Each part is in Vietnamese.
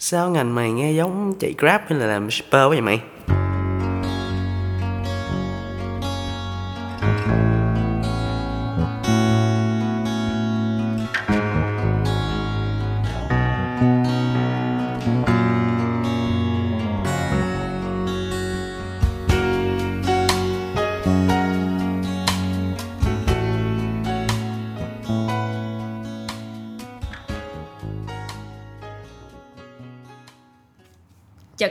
Sao ngành mày nghe giống chạy Grab hay là làm shipper vậy mày?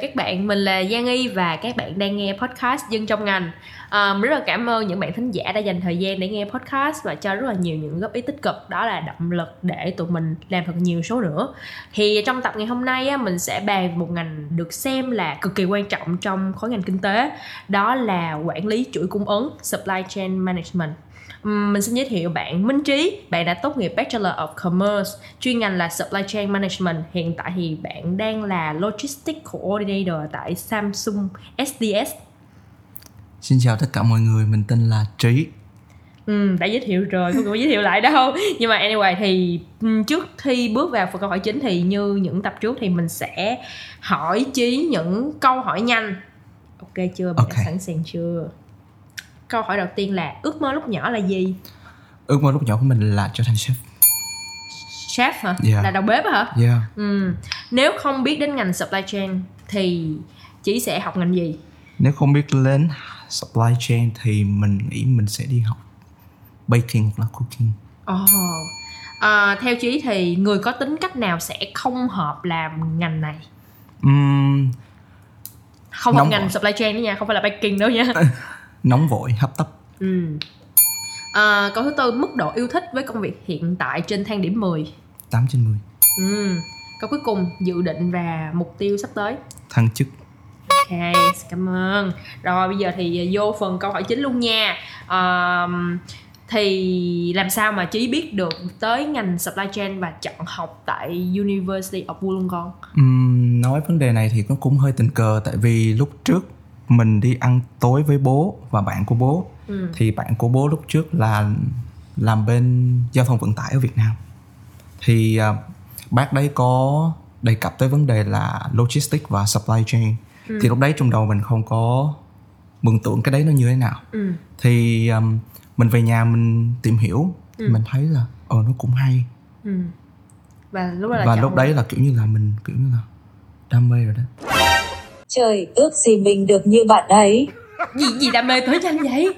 Các bạn, mình là Giang Y và các bạn đang nghe podcast Dân trong ngành. À, mình rất là cảm ơn những bạn thính giả đã dành thời gian để nghe podcast và cho rất là nhiều những góp ý tích cực. Đó là động lực để tụi mình làm thật nhiều số nữa. Thì trong tập ngày hôm nay á, mình sẽ bàn một ngành được xem là cực kỳ quan trọng trong khối ngành kinh tế. Đó là quản lý chuỗi cung ứng, supply chain management. Mình xin giới thiệu bạn Minh Trí, bạn đã tốt nghiệp Bachelor of Commerce, chuyên ngành là Supply Chain Management. Hiện tại thì bạn đang là Logistics Coordinator tại Samsung SDS. Xin chào tất cả mọi người, mình tên là Trí. Ừ, đã giới thiệu rồi, không cần giới thiệu lại đâu. Nhưng mà anyway thì trước khi bước vào phần câu hỏi chính thì như những tập trước thì mình sẽ hỏi Trí những câu hỏi nhanh. Ok chưa? Bạn đã Ok. sẵn sàng chưa? Câu hỏi đầu tiên là ước mơ lúc nhỏ là gì? Ước mơ lúc nhỏ của mình là trở thành chef. Chef hả? Yeah. Là đầu bếp hả? Yeah. Ừ. Nếu không biết đến ngành supply chain thì chỉ sẽ học ngành gì? Nếu không biết đến supply chain thì mình nghĩ mình sẽ đi học baking hoặc là cooking. Ồ. À, theo chí thì người có tính cách nào sẽ không hợp làm ngành này? Uhm, Không học Nóng ngành vội. supply chain đó nha, không phải là baking đâu nha. nóng vội, hấp tấp. ừ. à, câu thứ tư, mức độ yêu thích với công việc hiện tại trên thang điểm 10. 8 trên 10. Ừ. Câu cuối cùng, dự định và mục tiêu sắp tới. Thăng chức. Ok, cảm ơn. Rồi bây giờ thì vô phần câu hỏi chính luôn nha. Ờm, thì làm sao mà Chí biết được tới ngành supply chain và chọn học tại University of Wollongong? Uhm, nói vấn đề này thì nó cũng hơi tình cờ tại vì lúc trước mình đi ăn tối với bố và bạn của bố. Ừ. thì bạn của bố lúc trước là làm bên giao thông vận tải ở Việt Nam. Thì à, bác đấy có đề cập tới vấn đề là logistics và supply chain. Thì lúc đấy trong đầu mình không có mường tượng cái đấy nó như thế nào. Ừ. thì um, mình về nhà mình tìm hiểu. Thì mình thấy là ờ nó cũng hay. Ừ. Và lúc đó là và lúc đấy là kiểu như là mình kiểu như là đam mê rồi đó Trời, ước gì mình được như bạn ấy. gì gì đam mê tới nhanh vậy?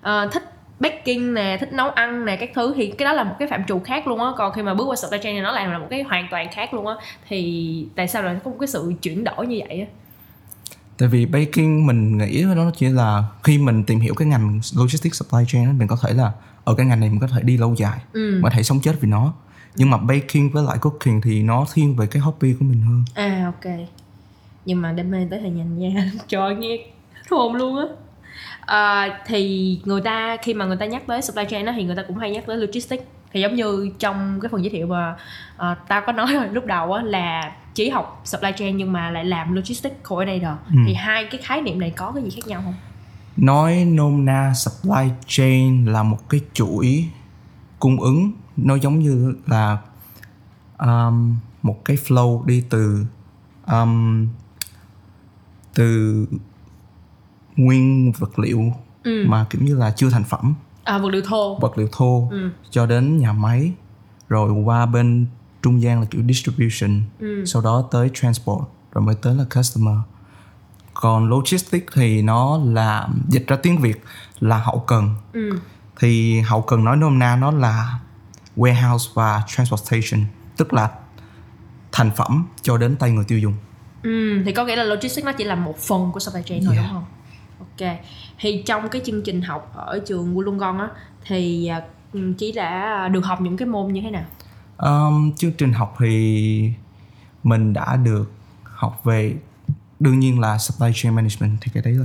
Ờ, thích baking nè, thích nấu ăn nè các thứ thì cái đó là một cái phạm trù khác luôn á. Còn khi mà bước qua supply chain thì nó lại là một cái hoàn toàn khác luôn á. Thì tại sao lại có một cái sự chuyển đổi như vậy á? Tại vì baking mình nghĩ nó chỉ là khi mình tìm hiểu cái ngành logistics supply chain mình có thể là ở cái ngành này mình có thể đi lâu dài, Ừ. mình có thể sống chết vì nó. Nhưng mà baking với lại cooking thì nó thiên về cái hobby của mình hơn. À ok Nhưng mà đam mê tới thời nhanh nha Trời nghe hồn luôn á à, Thì người ta khi mà người ta nhắc tới supply chain đó Thì người ta cũng hay nhắc tới logistics Thì giống như trong cái phần giới thiệu mà à, Tao có nói rồi lúc đầu á là chỉ học supply chain nhưng mà lại làm logistics coordinator Ừ. Thì hai cái khái niệm này có cái gì khác nhau không? Nói nôm na supply chain là một cái chuỗi cung ứng nó giống như là um, một cái flow đi từ um, từ nguyên vật liệu Ừ. mà kiểu như là chưa thành phẩm À vật liệu thô vật liệu thô Ừ. cho đến nhà máy rồi qua bên trung gian là kiểu distribution Ừ. sau đó tới transport rồi mới tới là customer còn logistics thì nó là dịch ra tiếng việt là hậu cần Ừ. thì hậu cần nói nôm na nó là warehouse và transportation tức là thành phẩm cho đến tay người tiêu dùng Ừ, thì có nghĩa là logistics nó chỉ là một phần của supply chain thôi Yeah. đúng không? Ok. Thì trong cái chương trình học ở trường Wollongong á thì à, ừ, chỉ đã được học những cái môn như thế nào? Um, chương trình học thì mình đã được học về đương nhiên là supply chain management thì cái đấy là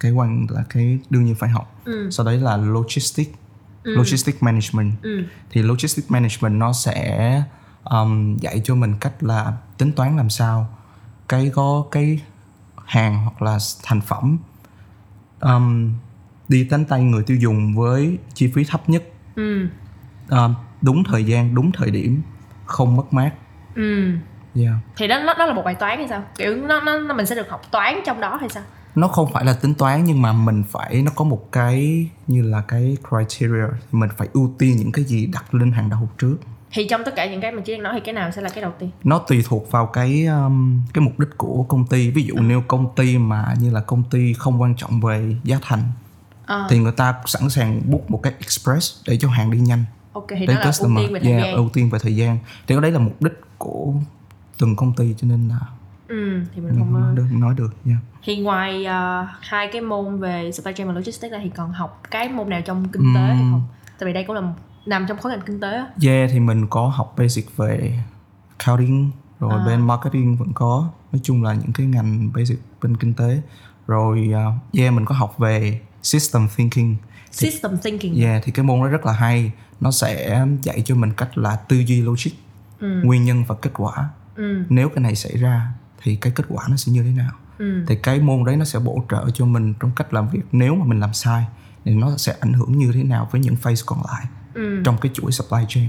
cái quan là cái đương nhiên phải học Ừ. sau đấy là logistics logistics management. Ừ. thì logistics management nó sẽ um, dạy cho mình cách là tính toán làm sao cái có cái hàng hoặc là thành phẩm um, đi đến tay người tiêu dùng với chi phí thấp nhất. Ừ. um, đúng thời gian đúng thời điểm không mất mát. Ừ. Yeah. thì đó nó, nó là một bài toán hay sao? Kiểu nó, nó mình sẽ được học toán trong đó hay sao nó không phải là tính toán nhưng mà mình phải nó có một cái như là cái criteria. Thì mình phải ưu tiên những cái gì đặt lên hàng đầu trước. Thì trong tất cả những cái mình chỉ đang nói thì cái nào sẽ là cái đầu tiên? Nó tùy thuộc vào cái um, cái mục đích của công ty. Ví dụ nếu công ty mà như là công ty không quan trọng về giá thành Ờ. thì người ta sẵn sàng book một cái express để cho hàng đi nhanh. Ok thì nó là ưu tiên về thời yeah, gian. ưu tiên về thời gian. Thì cái đấy là mục đích của từng công ty cho nên là ừ thì mình không không được, nói được nha thì ngoài ờ, hai cái môn về supply chain và logistics ra thì còn học cái môn nào trong kinh tế hay không? Tại vì đây cũng là nằm trong khối ngành kinh tế á. Yeah thì mình có học basic về accounting rồi À. bên marketing vẫn có. Nói chung là những cái ngành basic bên kinh tế. Rồi uh, yeah mình có học về system thinking. System thinking. Yeah thì cái môn đó rất là hay. Nó sẽ dạy cho mình cách là tư duy logic ừ. nguyên nhân và kết quả. Ừ nếu cái này xảy ra thì cái kết quả nó sẽ như thế nào. Ừ. Thì cái môn đấy nó sẽ bổ trợ cho mình trong cách làm việc nếu mà mình làm sai thì nó sẽ ảnh hưởng như thế nào với những phase còn lại ừ. trong cái chuỗi supply chain.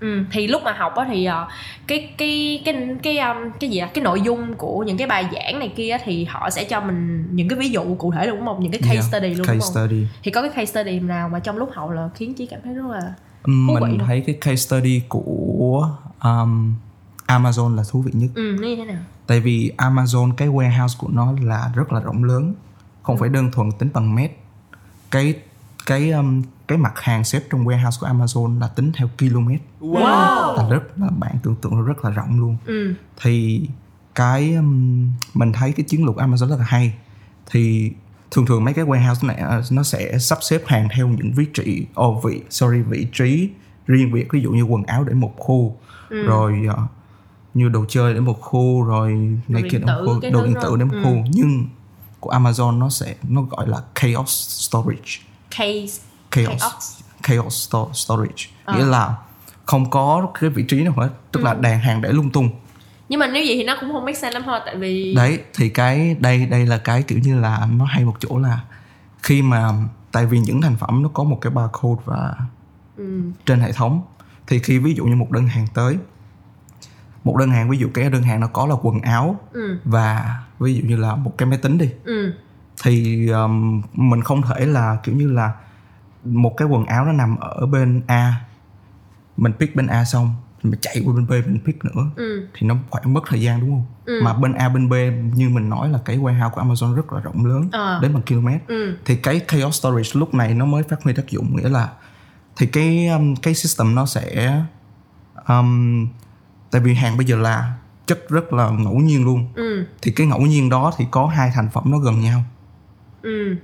Ừ, thì lúc mà học á thì ờ, cái cái cái cái um, cái gì à cái nội dung của những cái bài giảng này kia thì họ sẽ cho mình những cái ví dụ cụ thể luôn đúng không? Những cái case Yeah, study luôn case đúng không? study. Thì có cái case study nào mà trong lúc học là khiến chị cảm thấy rất là mình thấy cái case study của um, Amazon là thú vị nhất. Ừ nó như thế nào? Tại vì Amazon cái warehouse của nó là rất là rộng lớn không Ừ. phải đơn thuần tính bằng mét. Cái cái um, cái mặt hàng xếp trong warehouse của Amazon là tính theo km wow! Là rất là bạn tưởng tượng là rất là rộng luôn. Ừ. Thì cái um, mình thấy cái chiến lược Amazon rất là hay. Thì thường thường mấy cái warehouse này ờ, nó sẽ sắp xếp hàng theo những vị trí oh, vị sorry vị trí riêng biệt. Ví dụ như quần áo để một khu. Ừ. rồi ờ, như đồ chơi để một khu rồi này kia để một khu đồ điện tử để một Ừ. khu nhưng của Amazon nó sẽ nó gọi là chaos storage chaos Chaos. chaos sto- storage Ờ. nghĩa là không có cái vị trí nào hết tức Ừ. là đàn hàng để lung tung nhưng mà nếu vậy thì nó cũng không make sense lắm ha tại vì đấy thì cái đây đây là cái kiểu như là nó hay một chỗ là khi mà tại vì những thành phẩm nó có một cái barcode và ừ trên hệ thống thì khi ví dụ như một đơn hàng tới một đơn hàng ví dụ cái đơn hàng nó có là quần áo ừ. và ví dụ như là một cái máy tính đi. Ừ. Thì um, mình không thể là kiểu như là một cái quần áo nó nằm ở bên A mình pick bên A xong mình chạy qua bên B mình pick nữa. Ừ. Thì nó khoảng mất thời gian đúng không? Ừ. mà bên A bên B như mình nói là cái warehouse của Amazon rất là rộng lớn Ờ. đến bằng km. Ừ. Thì cái chaos storage lúc này nó mới phát huy tác dụng nghĩa là thì cái um, cái system nó sẽ um, tại vì hàng bây giờ là chất rất là ngẫu nhiên luôn. Ừ. Thì cái ngẫu nhiên đó thì có hai thành phẩm nó gần nhau. Ừ.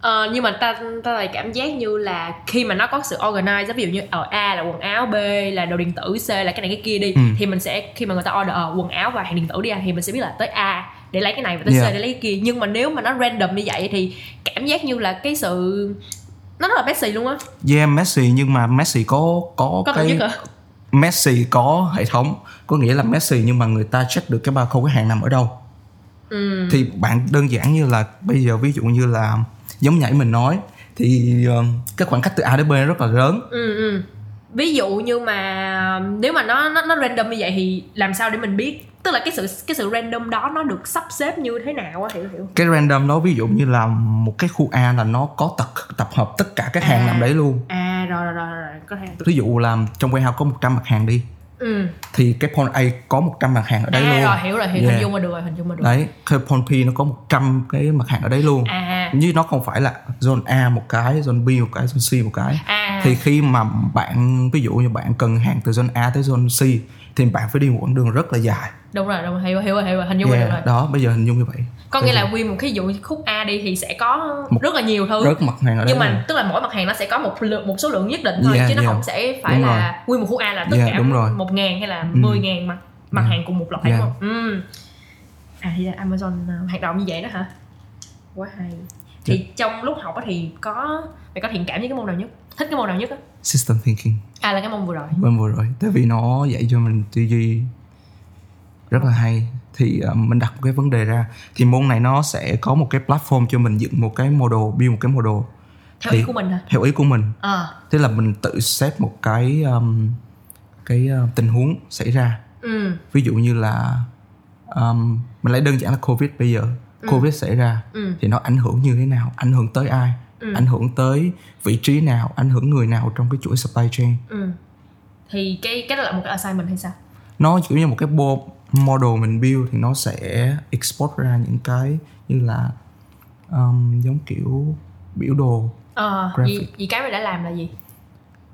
Ờ, nhưng mà ta ta lại cảm giác như là khi mà nó có sự organize ví dụ như ở A là quần áo B là đồ điện tử C là cái này cái kia đi Ừ. thì mình sẽ khi mà người ta order ờ, quần áo và hàng điện tử đi à, thì mình sẽ biết là tới A để lấy cái này và tới Yeah. C để lấy cái kia. Nhưng mà nếu mà nó random như vậy thì cảm giác như là cái sự nó rất là messy luôn á. Yeah Messi nhưng mà Messi có có, có cái Messi có hệ thống có nghĩa là Messi nhưng mà người ta check được cái barcode cái hàng nằm ở đâu. Ừ. Thì bạn đơn giản như là bây giờ ví dụ như là giống nhảy mình nói thì ờ, cái khoảng cách từ A đến B rất là lớn. Ừ ừ. Ví dụ như mà nếu mà nó nó nó random như vậy thì làm sao để mình biết tức là cái sự cái sự random đó nó được sắp xếp như thế nào á hiểu hiểu. Cái random đó ví dụ như là một cái khu A là nó có tập tập hợp tất cả các hàng À. nằm đấy luôn. À rồi rồi rồi, rồi có thể ví dụ là trong warehouse có 100 mặt hàng đi. Ừ. Thì cái point A có 100 mặt hàng ở đấy à, luôn. rồi hiểu rồi hiểu Yeah. hình dung mà được rồi hình dung mà được. Đấy cái point P nó có 100 cái mặt hàng ở đấy luôn. À. Như nó không phải là zone A một cái zone B một cái zone C một cái. À. Thì khi mà bạn ví dụ như bạn cần hàng từ zone A tới zone C thì bạn phải đi một quãng đường rất là dài. Đúng rồi đúng rồi hiểu rồi, hiểu rồi, hiểu rồi hình dung yeah, rồi. đó bây giờ hình dung như vậy. Có nghĩa là nguyên một cái dụ khúc A đi thì sẽ có Một- rất là nhiều thứ. rất mặt hàng ở nhưng mà tức là mỗi mặt hàng nó sẽ có một lượng một số lượng nhất định thôi Yeah, chứ nó yeah. không sẽ phải Đúng là nguyên một khúc A là tất Yeah, cả đúng rồi. một ngàn hay là Ừ. mười ngàn mặt mặt Yeah. hàng cùng một loại Yeah. đúng không? Ừ. à thì Amazon à, hoạt động như vậy đó hả? Quá hay. Thì trong lúc học thì có mày có thiện cảm với cái môn nào nhất? Thích cái môn nào nhất á? System thinking à là cái môn vừa rồi. Bên vừa rồi. Tại vì nó dạy cho mình tư duy rất là hay. Thì ờ, mình đặt một cái vấn đề ra. Thì môn này nó sẽ có một cái platform cho mình dựng một cái model build một cái model. Theo Thì- ý của mình hả? theo ý của mình. À tức là mình tự set một cái um, cái uh, tình huống xảy ra. Ừ. Ví dụ như là um, mình lấy đơn giản là covid bây giờ. Covid xảy ra Ừ. thì nó ảnh hưởng như thế nào? Ảnh hưởng tới ai ảnh hưởng tới vị trí nào ảnh hưởng người nào trong cái chuỗi supply chain? Ừ. Thì cái cái đó là một cái assignment hay sao? Nó kiểu như một cái bo- model mình build thì nó sẽ export ra những cái như là um, giống kiểu biểu đồ ờ vì, vì cái mày đã làm là gì?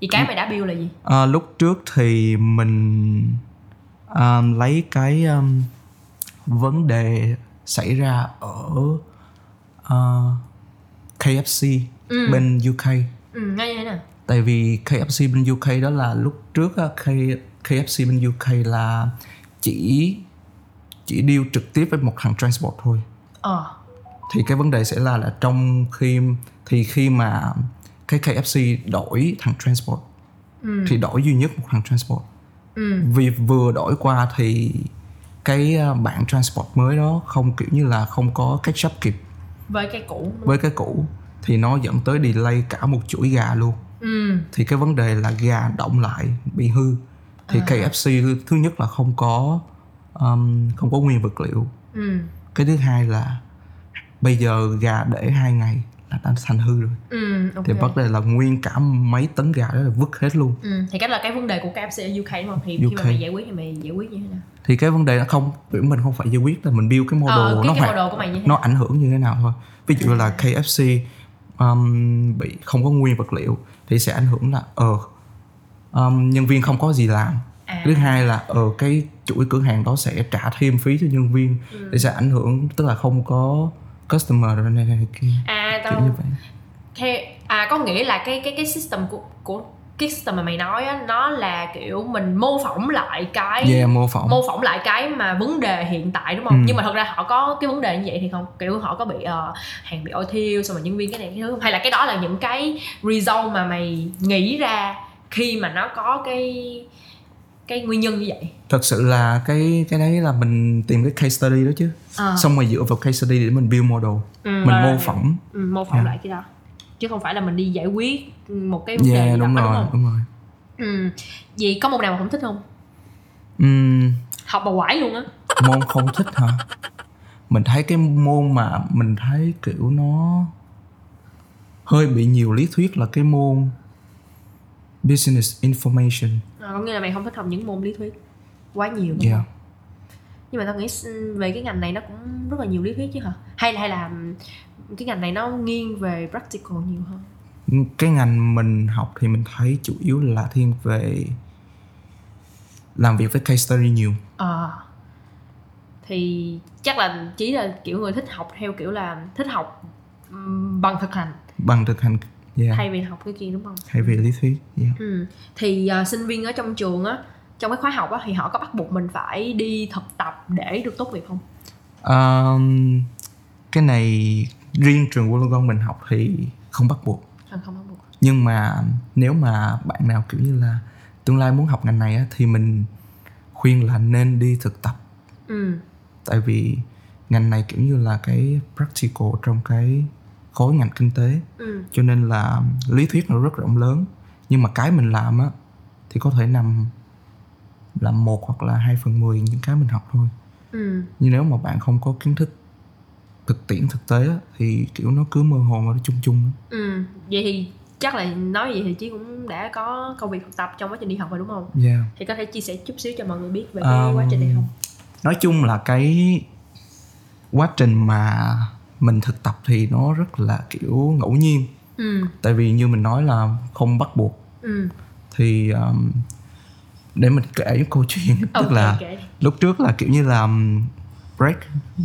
Vì cái mày đã build là gì? À, lúc trước thì mình um, lấy cái um, vấn đề xảy ra ở uh, KFC Ừ. bên UK ừ ngay thế nào tại vì KFC bên UK đó là lúc trước K, KFC bên UK là chỉ chỉ deal trực tiếp với một thằng transport thôi. Ờ. Thì cái vấn đề sẽ là là trong khi thì khi mà cái KFC đổi thằng transport thì đổi duy nhất một thằng transport. Ừ. Vì vừa đổi qua thì cái uh, bạn transport mới đó không kiểu như là không có catch up kịp với cái cũ với cái cũ thì nó dẫn tới delay cả một chuỗi gà luôn. Ừ. Thì cái vấn đề là gà động lại bị hư. Thì KFC thứ nhất là không có um, không có nguyên vật liệu. Ừ. Cái thứ hai là bây giờ gà để hai ngày là đã thành hư rồi. Ừ ok. Thì vấn đề là nguyên cả mấy tấn gà đó là vứt hết luôn. Ừ thì cái là cái vấn đề của KFC ở UK đúng không thì khi mà UK. mày giải quyết thì mày giải quyết như thế nào? Thì cái vấn đề nó không mình không phải giải quyết là mình build cái model ờ cái, nó cái hoạt model của mày như thế nó ảnh hưởng như thế nào thôi. Ví dụ là KFC um, bị không có nguyên vật liệu thì sẽ ảnh hưởng là ờ um, nhân viên không có gì làm. À. thứ hai là ở cái chuỗi cửa hàng đó sẽ trả thêm phí cho nhân viên. Ừ. thì sẽ ảnh hưởng tức là không có customer rồi này, này kia. À kiểu như tao vậy. Theo à có nghĩa là cái cái cái system của của cái system mà mày nói á nó là kiểu mình mô phỏng lại cái yeah mô phỏng. mô phỏng lại cái mà vấn đề hiện tại đúng không? Ừ. nhưng mà thật ra họ có cái vấn đề như vậy thì không? Kiểu họ có bị ờ, hàng bị ôi thiêu xong rồi nhân viên cái này cái thứ không? hay là cái đó là những cái result mà mày nghĩ ra khi mà nó có cái cái nguyên nhân như vậy? Thật sự là cái cái đấy là mình tìm cái case study đó chứ. Ờ. xong rồi dựa vào case study để mình build model. Ừ, mình à, mô phỏng. Ừ, mô phỏng Yeah. lại cái đó. Chứ không phải là mình đi giải quyết một cái vấn đề yeah đúng đó đúng rồi không? đúng rồi. Ừ. vậy có môn nào mà không thích không? Ừm, học bà quải luôn á. Môn không thích hả? Mình thấy cái môn mà mình thấy kiểu nó hơi bị nhiều lý thuyết là cái môn business information à, có nghĩa là mày không thích học những môn lý thuyết quá nhiều đúng yeah không? Nhưng mà tao nghĩ s- về cái ngành này nó cũng rất là nhiều lý thuyết chứ hả? Hay là hay là ừm, cái ngành này nó nghiêng về practical nhiều hơn? Cái ngành mình học thì mình thấy chủ yếu là thiên về làm việc với case study nhiều. Ờ. Thì chắc là chỉ là kiểu người thích học theo kiểu là thích học bằng thực hành. Bằng thực hành yeah. thay vì học cái kia đúng không hay về lý thuyết yeah. ừ. thì ờ, sinh viên ở trong trường á trong cái khóa học á thì họ có bắt buộc mình phải đi thực tập để được tốt nghiệp không Um, cái này riêng trường Wollongong mình học thì không bắt buộc à, không bắt buộc nhưng mà nếu mà bạn nào kiểu như là tương lai muốn học ngành này á, thì mình khuyên là nên đi thực tập ừ tại vì ngành này kiểu như là cái practical trong cái khối ngành kinh tế. Ừ. Cho nên là lý thuyết nó rất rộng lớn. Nhưng mà cái mình làm á thì có thể nằm là một hoặc là hai phần mười những cái mình học thôi. Ừ. Nhưng nếu mà bạn không có kiến thức thực tiễn thực tế á, thì kiểu nó cứ mơ hồ mà nó chung chung ừ. Vậy thì chắc là nói vậy thì chí cũng đã có công việc thực tập trong quá trình đi học rồi đúng không? Yeah. thì có thể chia sẻ chút xíu cho mọi người biết về cái Um, quá trình này không nói chung là cái quá trình mà mình thực tập thì nó rất là kiểu ngẫu nhiên. Ừ. Tại vì như mình nói là không bắt buộc. Ừ. Thì um, để mình kể câu chuyện tức Ok, là kể. lúc trước là kiểu như là um, break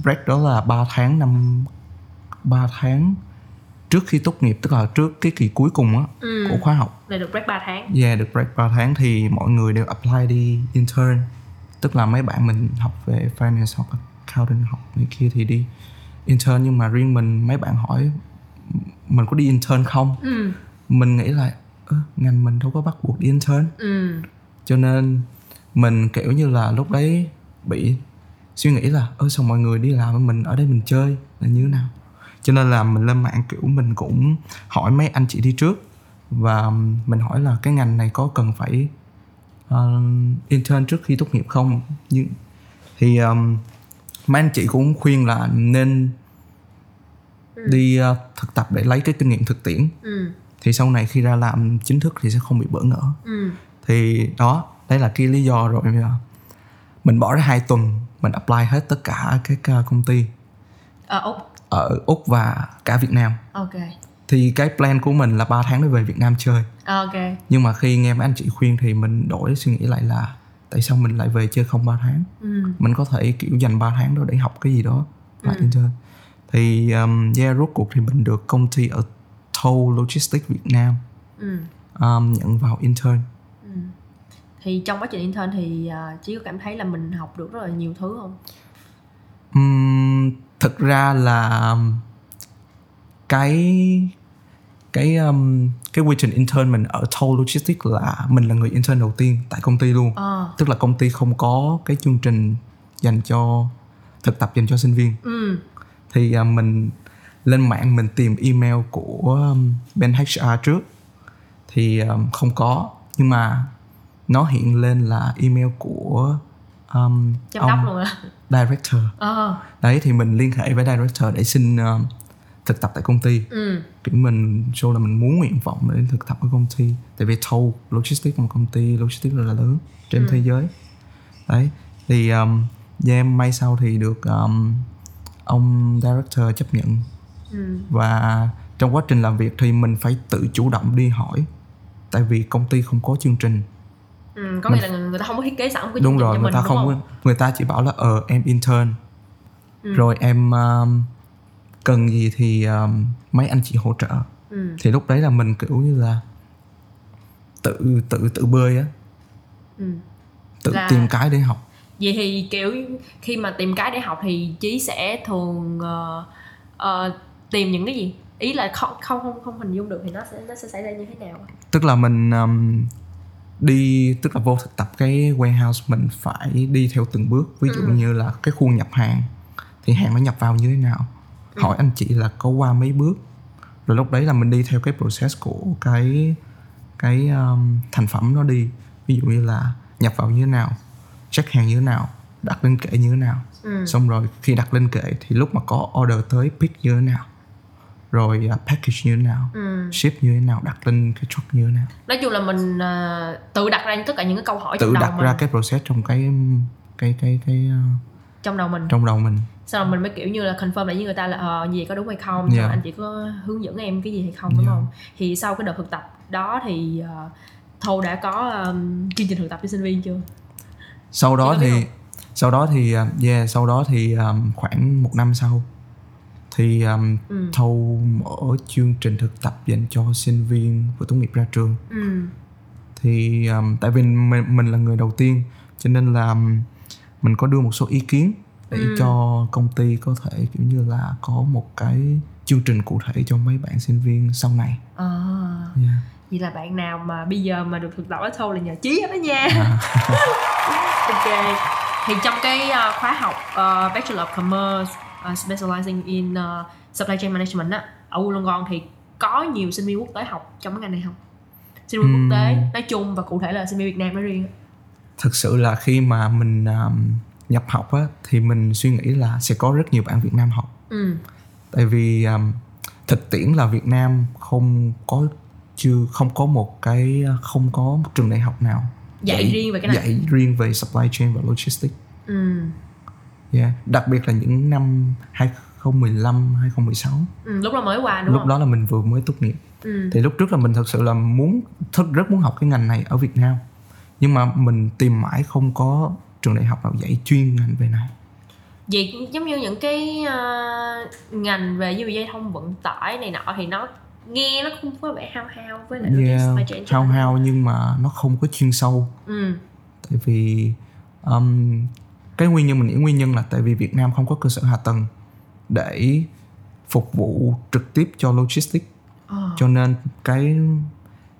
break đó là 3 tháng năm 3 tháng trước khi tốt nghiệp tức là trước cái kỳ cuối cùng á Ừ. của khóa học. Là được break 3 tháng. Yeah, được break 3 tháng thì mọi người đều apply đi intern. Tức là mấy bạn mình học về finance hoặc accounting học này kia thì đi intern Nhưng mà riêng mình mấy bạn hỏi mình có đi intern không? ừ. Mình nghĩ là "Ơ, ngành mình đâu có bắt buộc đi intern. Ừ. Cho nên mình kiểu như là lúc đấy bị suy nghĩ là ơ sao mọi người đi làm mình ở đây mình chơi là như thế nào? Cho nên là mình lên mạng kiểu mình cũng hỏi mấy anh chị đi trước và mình hỏi là cái ngành này có cần phải ờ, intern trước khi tốt nghiệp không? Nhưng thì um, mấy anh chị cũng khuyên là nên đi ờ, thực tập để lấy cái kinh nghiệm thực tiễn. Ừ. Thì sau này khi ra làm chính thức thì sẽ không bị bỡ ngỡ. Ừ. Thì đó đấy là cái lý do rồi ờ, mình bỏ ra hai tuần mình apply hết tất cả các ờ, công ty. Ở úc. Ở úc và cả việt nam. Ok. Thì cái plan của mình là 3 tháng để về việt nam chơi. Ok. Nhưng mà khi nghe mấy anh chị khuyên thì mình đổi suy nghĩ lại là tại sao mình lại về chơi không 3 tháng? Ừ. Mình có thể kiểu dành 3 tháng đó để học cái gì đó lại intern thì um, yeah rốt cuộc thì mình được công ty ở Toll Logistics Việt Nam ừ. um, nhận vào intern. Thì trong quá trình intern thì uh, chí có cảm thấy là mình học được rất là nhiều thứ không? Ừm, thực ra là cái cái um, cái quy trình intern mình ở Toll Logistics là mình là người intern đầu tiên tại công ty luôn. Ờ. Tức là công ty không có cái chương trình dành cho thực tập dành cho sinh viên. Ừ. Thì à, mình lên mạng mình tìm email của um, bên HR trước. Thì um, không có. Nhưng mà nó hiện lên là email của um, chăm ông luôn à director. Ờ. Đấy thì mình liên hệ với director để xin um, thực tập tại công ty. Ừ kiểu mình show là mình muốn nguyện vọng để thực tập ở công ty. Tại vì Toll Logistics một công ty logistics rất là lớn trên thế giới. Đấy thì um, yeah, may sau thì được um, ông director chấp nhận. Ừ. Và trong quá trình làm việc thì mình phải tự chủ động đi hỏi tại vì công ty không có chương trình. Ừ có nghĩa là người, ta không có thiết kế sẵn cái đúng chương trình rồi cho người mình ta đúng không không? người ta chỉ bảo là ờ em intern. Rồi em um, cần gì thì um, mấy anh chị hỗ trợ. Ừ. Thì lúc đấy là mình kiểu như là tự tự tự bơi á. Ừ. Tự Là- tìm cái để học. Vậy thì kiểu khi mà tìm cái để học thì chí sẽ thường ờ, ờ, tìm những cái gì? Ý là không không không không hình dung được thì nó sẽ nó sẽ xảy ra như thế nào? Tức là mình um, đi tức là vô thực tập cái warehouse mình phải đi theo từng bước. Ví dụ như là cái khu nhập hàng thì hàng nó nhập vào như thế nào hỏi anh chị là có qua mấy bước? Rồi lúc đấy là mình đi theo cái process của cái cái um, thành phẩm nó đi. Ví dụ như là nhập vào như thế nào check hàng như thế nào đặt lên kệ như thế nào. Ừ. xong rồi khi đặt lên kệ thì lúc mà có order tới pick như thế nào rồi uh, package như thế nào ừ. ship như thế nào đặt lên cái truck như thế nào. Nói chung là mình ờ, tự đặt ra tất cả những cái câu hỏi tự trong đầu đặt mình. ra cái process trong cái cái cái cái uh, trong đầu mình. trong đầu mình sau rồi mình mới kiểu như là confirm lại với người ta là ờ vậy có đúng hay không Yeah. rồi anh chị có hướng dẫn em cái gì hay không đúng Yeah. không thì sau cái đợt thực tập đó thì uh, Thâu đã có um, chương trình thực tập cho sinh viên chưa sau đó thì sau đó thì yeah sau đó thì um, khoảng một năm sau thì um, Ừ. thâu mở chương trình thực tập dành cho sinh viên vừa tốt nghiệp ra trường ừ thì um, tại vì mình, mình là người đầu tiên cho nên là mình có đưa một số ý kiến để Ừ. cho công ty có thể kiểu như là có một cái chương trình cụ thể cho mấy bạn sinh viên sau này à, yeah. vậy là bạn nào mà bây giờ mà được thực tập ở Thâu là nhờ Chí hết đó nha À. ok thì trong cái uh, khóa học uh, Bachelor of Commerce uh, specializing in uh, supply chain management á ở Wollongong thì có nhiều sinh viên quốc tế học trong cái ngành này không sinh viên Ừm. quốc tế nói chung và cụ thể là sinh viên Việt Nam nói riêng thực sự là khi mà mình um, nhập học á thì mình suy nghĩ là sẽ có rất nhiều bạn Việt Nam học ừ tại vì um, thực tiễn là Việt Nam không có chưa không có một cái không có một trường đại học nào Dạy riêng về cái này. dạy riêng về supply chain và logistics ừ yeah. đặc biệt là những năm 2015 2016 Ừ, lúc đó mới qua đúng lúc không? đó là mình vừa mới tốt nghiệp Ừ. thì lúc trước là mình thật sự là muốn thật rất muốn học cái ngành này ở Việt Nam nhưng mà mình tìm mãi không có trường đại học nào dạy chuyên ngành về này? Vậy giống như những cái ờ, ngành về như dây thông vận tải này nọ thì nó nghe nó không có vẻ hao hao với lại yeah, supply chain hao hao nhưng mà nó không có chuyên sâu. Ừ. tại vì um, cái nguyên nhân mình nghĩ nguyên nhân là tại vì Việt Nam không có cơ sở hạ tầng để phục vụ trực tiếp cho logistics. Ờ. cho nên cái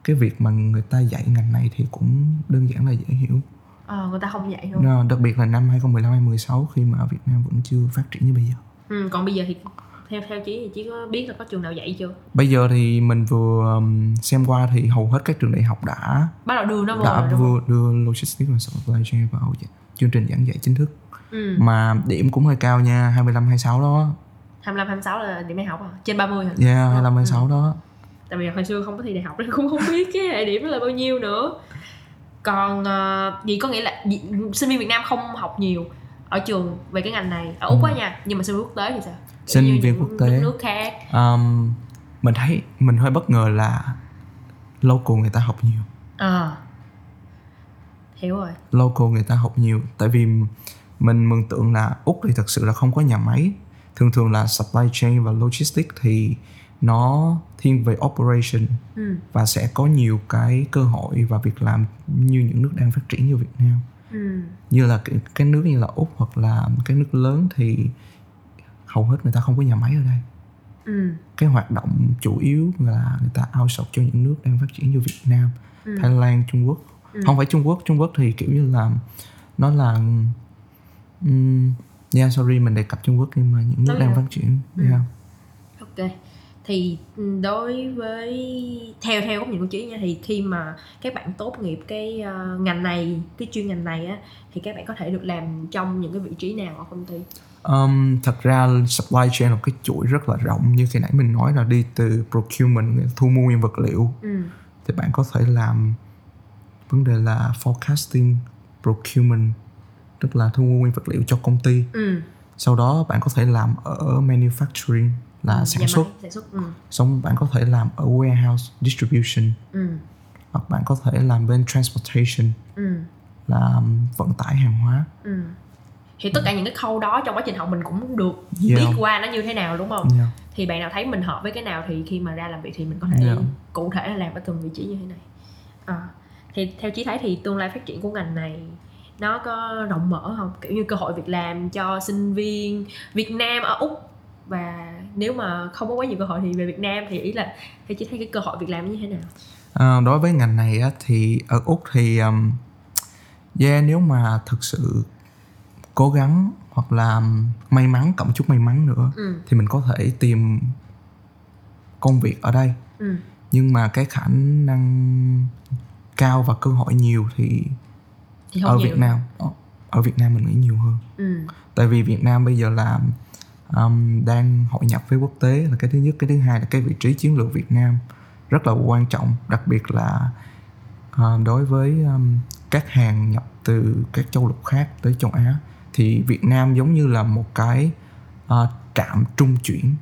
cái việc mà người ta dạy ngành này thì cũng đơn giản là dễ hiểu Ờ, người ta không dạy luôn. Đặc biệt là năm 2015 2016 khi mà Việt Nam vẫn chưa phát triển như bây giờ. Ừ, còn bây giờ thì theo theo chí thì chí có biết là có trường nào dạy chưa? Bây giờ thì mình vừa um, xem qua thì hầu hết các trường đại học đã bắt đầu đưa nó vào đã rồi vừa đưa logistics và supply chain vào chương trình giảng dạy chính thức. Ừ. mà điểm cũng hơi cao nha 25 26 đó. 25 26 là điểm đại học à? Trên 30 hả? Yeah Ừ. 25 26 đó. Tại vì hồi xưa không có thi đại học nên cũng không biết cái hệ điểm đó là bao nhiêu nữa còn uh, gì có nghĩa là gì, sinh viên Việt Nam không học nhiều ở trường về cái ngành này? Ở úc quá nha nhưng mà sinh viên quốc tế thì sao? Ừ. Sinh viên quốc tế. nước, nước khác. Um, mình thấy mình hơi bất ngờ là local người ta học nhiều. À hiểu rồi. Local người ta học nhiều tại vì mình mường tượng là úc thì thật sự là không có nhà máy. Thường thường là supply chain và logistics thì nó thiên về operation ừ. và sẽ có nhiều cái cơ hội và việc làm như những nước đang phát triển như Việt Nam Ừ. như là cái, cái nước như là úc hoặc là cái nước lớn thì hầu hết người ta không có nhà máy ở đây Ừ. cái hoạt động chủ yếu là người ta outsource cho những nước đang phát triển như Việt Nam, Ừ. Thái Lan, Trung Quốc. Ừ. Không phải Trung Quốc, Trung Quốc thì kiểu như là nó là um, yeah sorry mình đề cập Trung Quốc nhưng mà những nước Đúng đang rồi. phát triển. Ừ. Yeah. ok thì đối với theo theo góc nhìn của chị nha thì khi mà các bạn tốt nghiệp cái ờ, ngành này cái chuyên ngành này á thì các bạn có thể được làm trong những cái vị trí nào ở công ty? Um, thật ra supply chain là một cái chuỗi rất là rộng. Như khi nãy mình nói là đi từ procurement thu mua nguyên vật liệu. Ừ. thì bạn có thể làm vấn đề là forecasting procurement tức là thu mua nguyên vật liệu cho công ty. Ừ. sau đó bạn có thể làm ở manufacturing là sản xuất sản xuất ừ. xong bạn có thể làm ở warehouse distribution Ừ. hoặc bạn có thể làm bên transportation Ừ. là vận tải hàng hóa Ừ. thì tất cả những cái khâu đó trong quá trình học mình cũng được Yeah. biết qua nó như thế nào đúng không yeah. thì bạn nào thấy mình hợp với cái nào thì khi mà ra làm việc thì mình có thể Yeah. cụ thể là làm ở từng vị trí như thế này à, thì theo chí thấy thì tương lai phát triển của ngành này nó có rộng mở không kiểu như cơ hội việc làm cho sinh viên Việt Nam ở úc và nếu mà không có quá nhiều cơ hội thì về Việt Nam thì ý là theo chí thấy cái cơ hội việc làm như thế nào? À, đối với ngành này á, thì ở úc thì um, yeah, nếu mà thực sự cố gắng hoặc là may mắn cộng chút may mắn nữa ừ. thì mình có thể tìm công việc ở đây. Ừ. Nhưng mà cái khả năng cao và cơ hội nhiều thì thì ở nhiều. Việt Nam ở- ở Việt Nam mình nghĩ nhiều hơn. Ừ. Tại vì Việt Nam bây giờ là um, đang hội nhập với quốc tế là cái thứ nhất. Cái thứ hai là cái vị trí chiến lược Việt Nam rất là quan trọng đặc biệt là uh, đối với um, các hàng nhập từ các châu lục khác tới châu Á. Thì Việt Nam giống như là một cái uh, trạm trung chuyển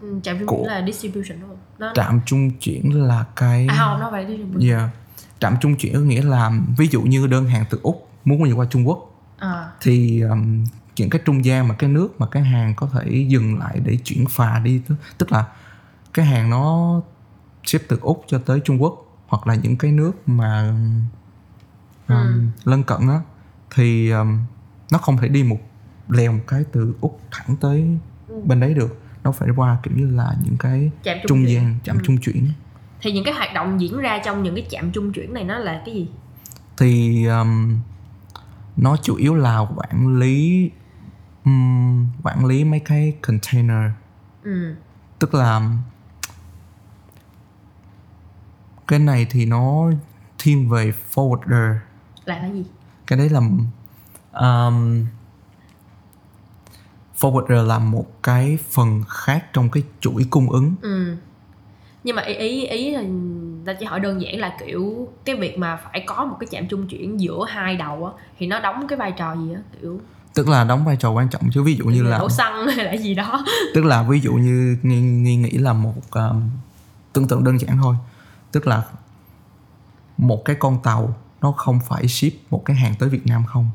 Ừ, trạm trung chuyển là distribution đúng không? Nó trạm trung chuyển là cái à không nó phải distribution. Yeah. trạm trung chuyển có nghĩa là ví dụ như đơn hàng từ úc muốn đi qua trung quốc à. thì um, những cái trung gian mà cái nước mà cái hàng có thể dừng lại để chuyển phà đi tức, là cái hàng nó ship từ úc cho tới trung quốc hoặc là những cái nước mà um, Ừ. lân cận á thì um, nó không thể đi một lèo một cái từ úc thẳng tới Ừ. bên đấy được nó phải qua kiểu như là những cái trạm trung, trung gian trạm Ừ. trung chuyển thì những cái hoạt động diễn ra trong những cái trạm trung chuyển này nó là cái gì thì um, nó chủ yếu là quản lý um, quản lý mấy cái container. Ừ. Tức là cái này thì nó thiên về forwarder là cái gì? Cái đấy là um, forwarder là một cái phần khác trong cái chuỗi cung ứng. Ừ. Nhưng mà ý ý ý là ta chỉ hỏi đơn giản là kiểu cái việc mà phải có một cái trạm trung chuyển giữa hai đầu á thì nó đóng cái vai trò gì á kiểu tức là đóng vai trò quan trọng chứ ví dụ như là đổ xăng hay là gì đó. Tức là ví dụ như nghi, nghi nghĩ là một um, tưởng tượng đơn giản thôi. Tức là một cái con tàu nó không phải ship một cái hàng tới Việt Nam không?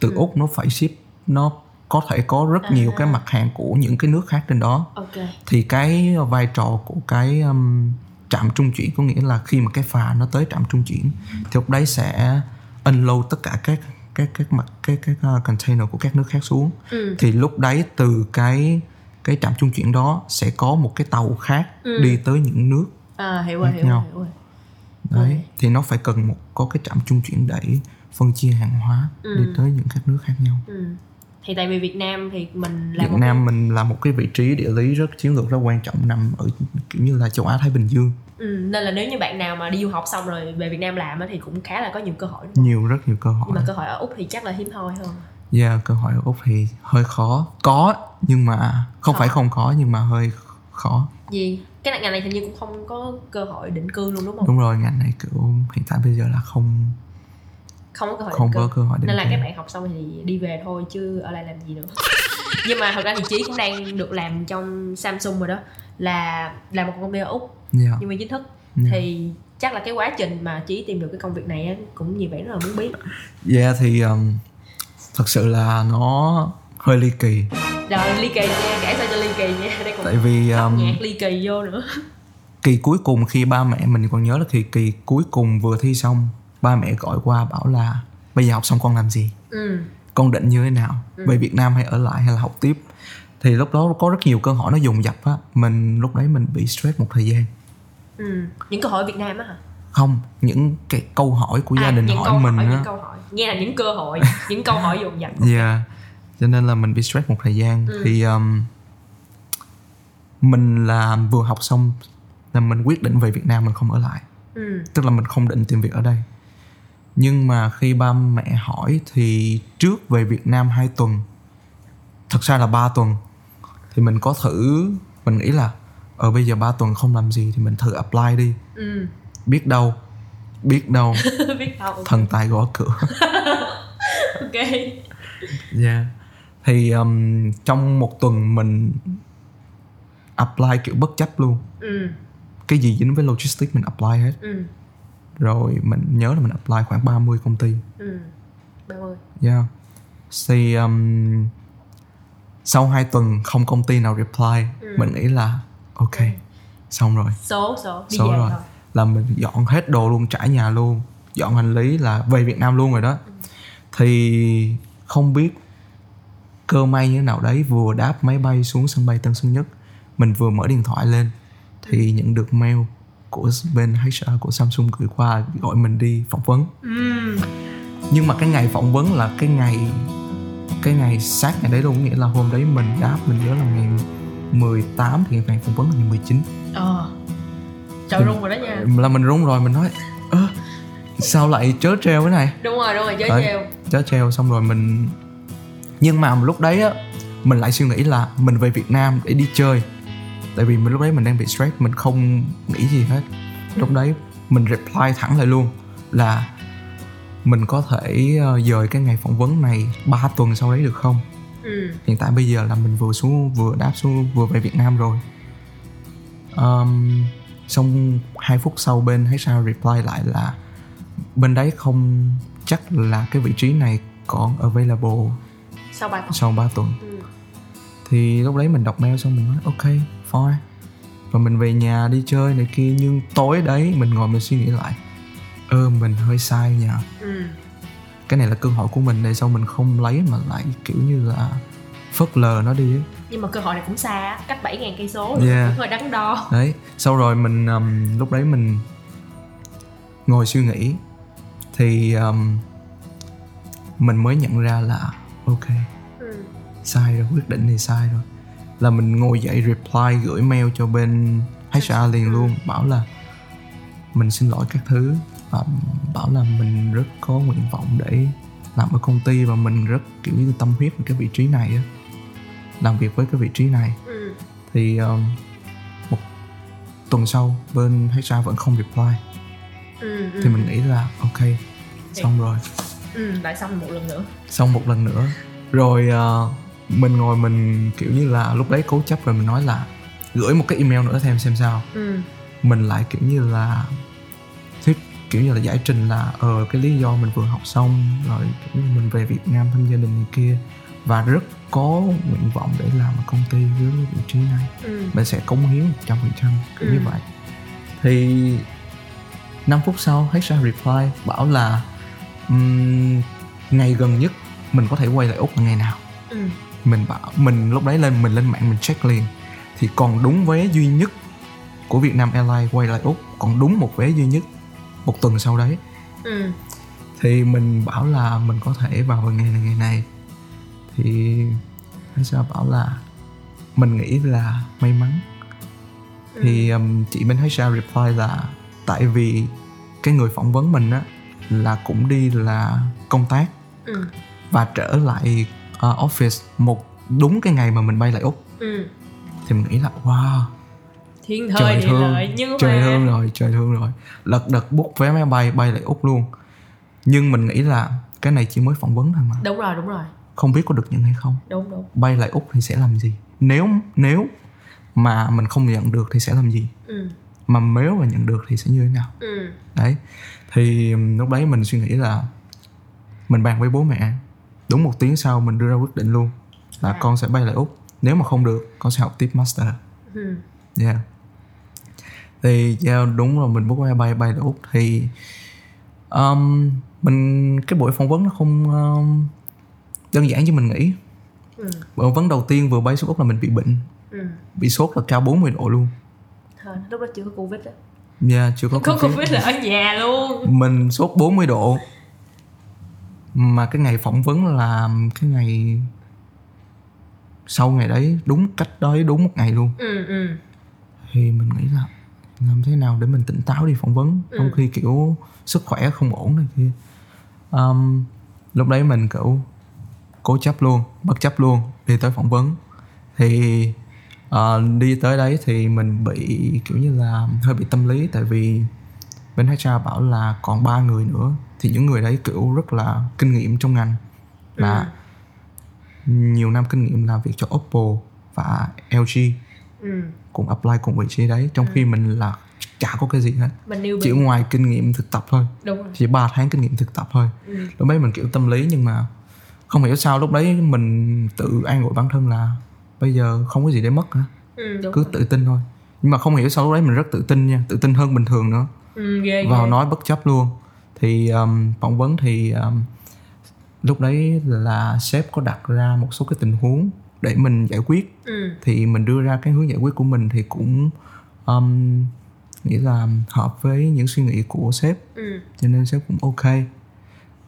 Từ Ừ. úc nó phải ship nó có thể có rất nhiều À. cái mặt hàng của những cái nước khác trên đó. Ok. Thì cái vai trò của cái um, trạm trung chuyển có nghĩa là khi mà cái phà nó tới trạm trung chuyển thì lúc đấy sẽ unload tất cả các các các mặt cái các uh, container của các nước khác xuống ừ thì lúc đấy từ cái cái trạm trung chuyển đó sẽ có một cái tàu khác Ừ. đi tới những nước à hiểu rồi hiểu rồi, nhau. hiểu rồi đấy Ok. thì nó phải cần một có cái trạm trung chuyển để phân chia hàng hóa Ừ. đi tới những các nước khác nhau ừ thì tại vì Việt Nam thì mình là Việt một Nam mình là một cái vị trí địa lý rất chiến lược rất quan trọng nằm ở kiểu như là châu Á Thái Bình Dương. Ừ, nên là nếu như bạn nào mà đi du học xong rồi về Việt Nam làm thì cũng khá là có nhiều cơ hội đúng không? nhiều rất nhiều cơ hội nhưng mà cơ hội ở úc thì chắc là hiếm hoi hơn. Yeah, cơ hội ở Úc thì hơi khó. Có nhưng mà không Khó. phải không có nhưng mà hơi khó. Gì? Cái ngành này hình như cũng không có cơ hội định cư luôn đúng không? Đúng rồi ngành này kiểu hiện tại bây giờ là không không có cơ hội không có cơ hội nên là cư. các bạn học xong thì đi về thôi chứ ở lại làm gì nữa. Nhưng mà thật ra thì chí cũng đang được làm trong Samsung rồi đó. Là làm một công ty ở úc yeah. nhân viên chính thức. Yeah. thì chắc là cái quá trình mà chí tìm được cái công việc này cũng nhiều bạn rất là muốn biết. Yeah thì um, thật sự là nó hơi ly kỳ. Rồi ly kỳ nha. Kể sao cho ly kỳ nha. Đây còn tại vì um, nhạc ly kỳ vô nữa. kỳ cuối cùng khi ba mẹ mình còn nhớ là kỳ kỳ cuối cùng vừa thi xong ba mẹ gọi qua bảo là bây giờ học xong con làm gì? Ừ. Con định như thế nào? Về Việt Nam hay ở lại hay là học tiếp? Thì lúc đó có rất nhiều câu hỏi nó dồn dập á. Mình lúc đấy mình bị stress một thời gian. Ừ. Những câu hỏi Việt Nam á hả? Không những cái câu hỏi của gia đình À, những hỏi câu mình hỏi, á. những câu hỏi. Nghe là những cơ hội những câu hỏi dồn dập. Yeah cho nên là mình bị stress một thời gian. Ừ. thì um, mình là vừa học xong là mình quyết định về Việt Nam mình không ở lại. Ừ. Tức là mình không định tìm việc ở đây nhưng mà khi ba mẹ hỏi thì trước về Việt Nam 2 tuần thật ra là 3 tuần thì mình có thử mình nghĩ là ở bây giờ 3 tuần không làm gì thì mình thử apply đi. Ừ. Biết đâu biết đâu biết đâu. thần tài gõ cửa. Ok. Yeah. Thì um, trong một tuần mình apply kiểu bất chấp luôn. ừ. Cái gì dính với logistics mình apply hết. ừ Rồi mình nhớ là mình apply khoảng 30 công ty. ừ ba mươi Yeah. Thì um, sau 2 tuần không công ty nào reply, Ừ. mình nghĩ là ok, xong rồi. số số đi Số rồi. thôi Là mình dọn hết đồ luôn, trải nhà luôn, dọn hành lý là về Việt Nam luôn rồi đó. Thì không biết cơ may như thế nào đấy vừa đáp máy bay xuống sân bay Tân Sơn Nhất mình vừa mở điện thoại lên thì nhận được mail của bên HR của Samsung gửi qua gọi mình đi phỏng vấn. Ừ. Nhưng mà cái ngày phỏng vấn là cái ngày cái ngày sát ngày đấy luôn. Nghĩa là hôm đấy mình đáp mình nhớ là ngày 18 thì ngày phỏng vấn là ngày 19 ờ. Trời rung rồi đó nha. Là mình run rồi mình nói ơ sao lại chớ treo cái này? Đúng rồi đúng rồi chớ Đấy. treo chớ treo xong rồi mình nhưng mà lúc đấy á mình lại suy nghĩ là mình về Việt Nam để đi chơi tại vì mình lúc đấy mình đang bị stress mình không nghĩ gì hết. Lúc đấy mình reply thẳng lại luôn là mình có thể ờ, dời cái ngày phỏng vấn này 3 tuần sau đấy được không? Ừ. Hiện tại bây giờ là mình vừa xuống vừa đáp xuống vừa về Việt Nam rồi. Um, xong hai phút sau bên HR reply lại là bên đấy không chắc là cái vị trí này còn available sau bài phỏng sau 3 tuần. Ừ. thì lúc đấy mình đọc mail xong mình nói ok fine và mình về nhà đi chơi này kia nhưng tối đấy mình ngồi mình suy nghĩ lại ơ mình hơi sai nha ừ cái này là cơ hội của mình để sao mình không lấy mà lại kiểu như là phớt lờ nó đi ấy. nhưng mà cơ hội này cũng xa cách 7.000 cây số Yeah. cũng hơi đắn đo đấy sau rồi mình um, lúc đấy mình ngồi suy nghĩ thì um, mình mới nhận ra là ok ừ. sai rồi quyết định thì sai rồi là mình ngồi dậy reply gửi mail cho bên HR liền luôn bảo là mình xin lỗi các thứ. Và bảo là mình rất có nguyện vọng để làm ở công ty và mình rất kiểu như tâm huyết với cái vị trí này á làm việc với cái vị trí này. Ừ. Thì um, một tuần sau bên HR vẫn không reply. Ừ ừ. thì mình nghĩ là ok xong rồi. Ừ lại xong một lần nữa. Xong một lần nữa. Rồi ờ, mình ngồi mình kiểu như là lúc đấy cố chấp rồi mình nói là gửi một cái email nữa thêm xem sao. Ừ. Mình lại kiểu như là thuyết kiểu như là giải trình là ờ cái lý do mình vừa học xong rồi kiểu như mình về Việt Nam thăm gia đình này kia. Và rất có nguyện vọng để làm ở công ty với vị trí này. Ừ. Mình sẽ cống hiến 100% kiểu như Ừ. vậy. Thì 5 phút sau HR reply bảo là um, ngày gần nhất mình có thể quay lại Úc là ngày nào? Ừ mình bảo mình lúc đấy lên mình lên mạng mình check liền. Thì còn đúng vé duy nhất của Vietnam Airlines quay lại Úc còn đúng một vé duy nhất một tuần sau đấy. Ừ. Thì mình bảo là mình có thể vào ngày này ngày này. Thì HR bảo là mình nghĩ là may mắn. Thì um, chị bên HR reply là tại vì cái người phỏng vấn mình á là cũng đi là công tác ừ. và trở lại uh, office một đúng cái ngày mà mình bay lại úc. Ừ. Thì mình nghĩ là wow. Thiên thời trời thương. lợi nhưng trời mà thương rồi trời thương rồi. Lật đật book vé máy bay bay lại úc luôn. Nhưng mình nghĩ là cái này chỉ mới phỏng vấn thôi mà. Đúng rồi đúng rồi. Không biết có được nhận hay không. Đúng đúng. Bay lại úc thì sẽ làm gì? Nếu nếu mà mình không nhận được thì sẽ làm gì? Ừ. Mà nếu mà nhận được thì sẽ như thế nào? Ừ. Đấy. Thì ừm, lúc đấy mình suy nghĩ là mình bàn với bố mẹ đúng một tiếng sau mình đưa ra quyết định luôn là À. con sẽ bay lại úc. Nếu mà không được con sẽ học tiếp master. Ừ. Yeah thì yeah, đúng rồi mình book vé bay bay lại úc. Thì um, mình cái buổi phỏng vấn nó không um, đơn giản như mình nghĩ. Ừ. Phỏng vấn đầu tiên vừa bay xuống úc là mình bị bệnh. Ừ. Bị sốt là cao 40 độ luôn. Thôi, lúc đó chưa có covid á. Yeah, chưa có có covid. covid là ở nhà luôn. Mình sốt 40 độ mà cái ngày phỏng vấn là cái ngày sau ngày đấy đúng cách đấy đúng một ngày luôn. Ừ ừ. Thì mình nghĩ là làm thế nào để mình tỉnh táo đi phỏng vấn Ừ. trong khi kiểu sức khỏe không ổn này kia. Um, lúc đấy mình kiểu cố chấp luôn bất chấp luôn đi tới phỏng vấn. Thì ờ, đi tới đấy thì mình bị kiểu như là hơi bị tâm lý tại vì bên HR bảo là còn ba người nữa. Thì những người đấy kiểu rất là kinh nghiệm trong ngành. Là nhiều năm kinh nghiệm làm việc cho Oppo và LG ừ. Cũng apply cùng vị trí đấy. Trong khi mình là chả có cái gì hết. Mình chỉ ngoài kinh nghiệm thực tập thôi. Đúng rồi. Chỉ 3 tháng kinh nghiệm thực tập thôi. Ừ. lúc đấy mình kiểu tâm lý nhưng mà không hiểu sao lúc đấy mình tự an ủi bản thân là bây giờ không có gì để mất hả? Ừ cứ rồi. tự tin thôi. Nhưng mà không hiểu sao lúc đấy mình rất tự tin nha. Tự tin hơn bình thường nữa ừ ghê vào ghê. nói bất chấp luôn. Thì um, phỏng vấn thì um, lúc đấy là sếp có đặt ra một số cái tình huống để mình giải quyết. Ừ. Thì mình đưa ra cái hướng giải quyết của mình thì cũng um, nghĩ là hợp với những suy nghĩ của sếp. Ừ. Cho nên sếp cũng ok.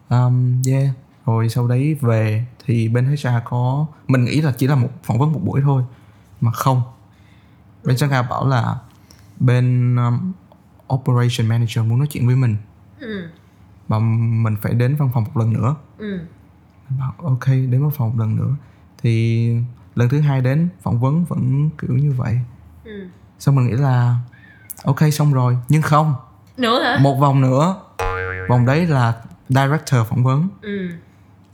Um, yeah. Rồi sau đấy về thì bên HR có mình nghĩ là chỉ là một phỏng vấn một buổi thôi mà không. Bên HR bảo là bên um, operation manager muốn nói chuyện với mình. Ừ. Mà mình phải đến văn phòng một lần nữa. Ừ. Mình bảo ok đến văn phòng một lần nữa. Thì lần thứ hai đến phỏng vấn vẫn kiểu như vậy. Ừ. Xong mình nghĩ là ok xong rồi. Nhưng không. Nữa hả? Một vòng nữa. Vòng đấy là director phỏng vấn. Ừ.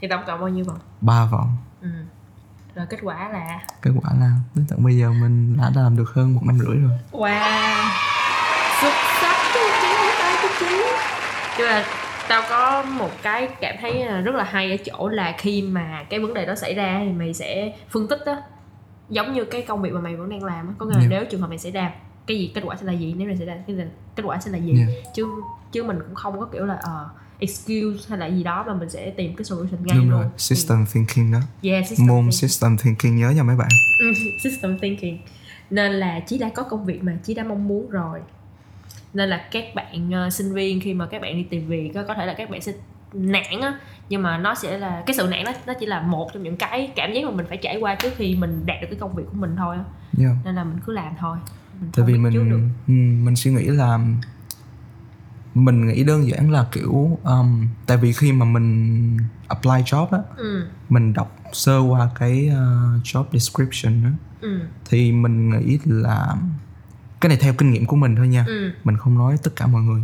Thì tổng cộng bao nhiêu vòng? Ba vòng. Ừ. Rồi kết quả là? Kết quả là đến tận bây giờ mình đã làm được hơn một năm rưỡi rồi. Wow. Xuất sắc chứ mà tao có một cái cảm thấy là rất là hay ở chỗ là khi mà cái vấn đề đó xảy ra thì mày sẽ phân tích á. Giống như cái công việc mà mày vẫn đang làm có nghĩa là Yeah. nếu trường hợp mày xảy ra cái gì kết quả sẽ là gì nếu mày xảy ra cái gì kết quả sẽ là gì. Yeah. chứ chứ mình cũng không có kiểu là ờ excuse hay là gì đó mà mình sẽ tìm cái solution ngay đúng luôn. rồi system thinking đó. Thì, yeah, system môn thinking. system thinking nhớ nha mấy bạn. Ừ, system thinking. Nên là chí đã có công việc mà chí đã mong muốn rồi nên là các bạn ờ, sinh viên khi mà các bạn đi tìm việc có thể là các bạn sẽ nản á nhưng mà nó sẽ là cái sự nản đó nó chỉ là một trong những cái cảm giác mà mình phải trải qua trước khi mình đạt được cái công việc của mình thôi á. Yeah. nên là mình cứ làm thôi. Mình tại vì mình ừ, mình suy nghĩ là mình nghĩ đơn giản là kiểu um, tại vì khi mà mình apply job á ừ. mình đọc sơ qua cái uh, job description á ừ. thì mình nghĩ là cái này theo kinh nghiệm của mình thôi nha. Ừ. Mình không nói tất cả mọi người.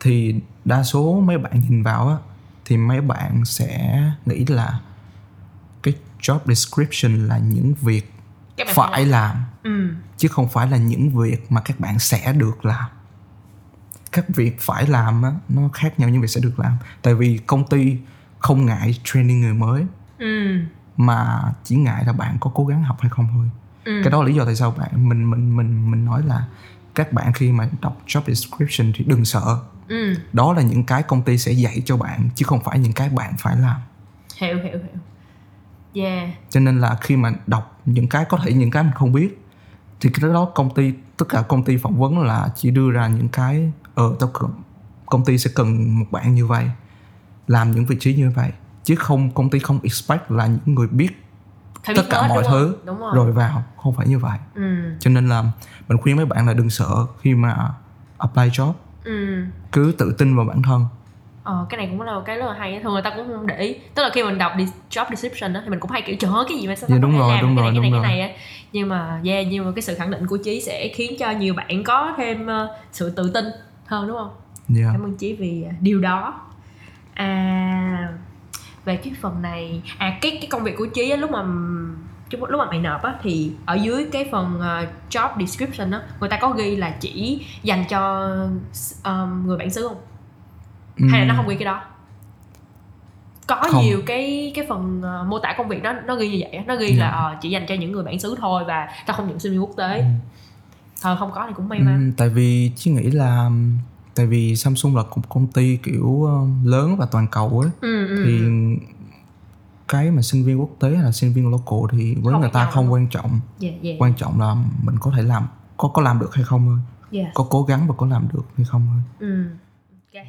Thì đa số mấy bạn nhìn vào á thì mấy bạn sẽ nghĩ là cái job description là những việc các bạn phải làm ừ. chứ không phải là những việc mà các bạn sẽ được làm. Các việc phải làm á nó khác nhau những việc sẽ được làm. Tại vì công ty không ngại training người mới. Ừ. Mà chỉ ngại là bạn có cố gắng học hay không thôi ừ. Cái đó là lý do tại sao bạn mình mình mình mình nói là các bạn khi mà đọc job description thì đừng sợ. Ừ. Đó là những cái công ty sẽ dạy cho bạn chứ không phải những cái bạn phải làm. Hiểu hiểu hiểu. Yeah. Cho nên là khi mà đọc những cái có thể những cái mình không biết thì cái đó công ty tất cả công ty phỏng vấn là chỉ đưa ra những cái ờ tao công ty sẽ cần một bạn như vậy làm những vị trí như vậy. Chứ không công ty không expect là những người biết phải tất cả mọi đúng thứ không? đúng rồi, rồi vào không phải như vậy. Ừ. Cho nên là mình khuyên mấy bạn là đừng sợ khi mà apply job. Ừ. Cứ tự tin vào bản thân. Ờ, cái này cũng là một cái rất là hay thường người ta cũng không để ý. Tức là khi mình đọc đi- job description đó thì mình cũng hay kiểu trời ơi cái gì mà sao Dạ, tao đúng rồi, làm đúng cái rồi, này cái này đúng cái này nhưng mà yeah nhưng mà cái sự khẳng định của chí sẽ khiến cho nhiều bạn có thêm ờ, sự tự tin hơn đúng không? Yeah. cảm ơn chí vì ờ, điều đó. À về cái phần này à cái cái công việc của chí á, lúc mà lúc mà mày nộp á thì ở dưới cái phần ờ, job description á người ta có ghi là chỉ dành cho um, người bản xứ không hay là nó không ghi cái đó có Không. nhiều cái cái phần ờ, mô tả công việc nó nó ghi như vậy nó ghi Dạ. là ờ, chỉ dành cho những người bản xứ thôi và ta không nhận sinh viên quốc tế Ừ. ờ không có thì cũng may mắn ừm, tại vì chỉ nghĩ là tại vì Samsung là một công ty kiểu ờ, lớn và toàn cầu ấy. Ừ, ừ, thì cái mà sinh viên quốc tế hay là sinh viên local thì với Không người ta không quan trọng. Yeah, yeah, quan trọng là mình có thể làm có có làm được hay không thôi. Yes. có cố gắng và có làm được hay không thôi. Ừ. ok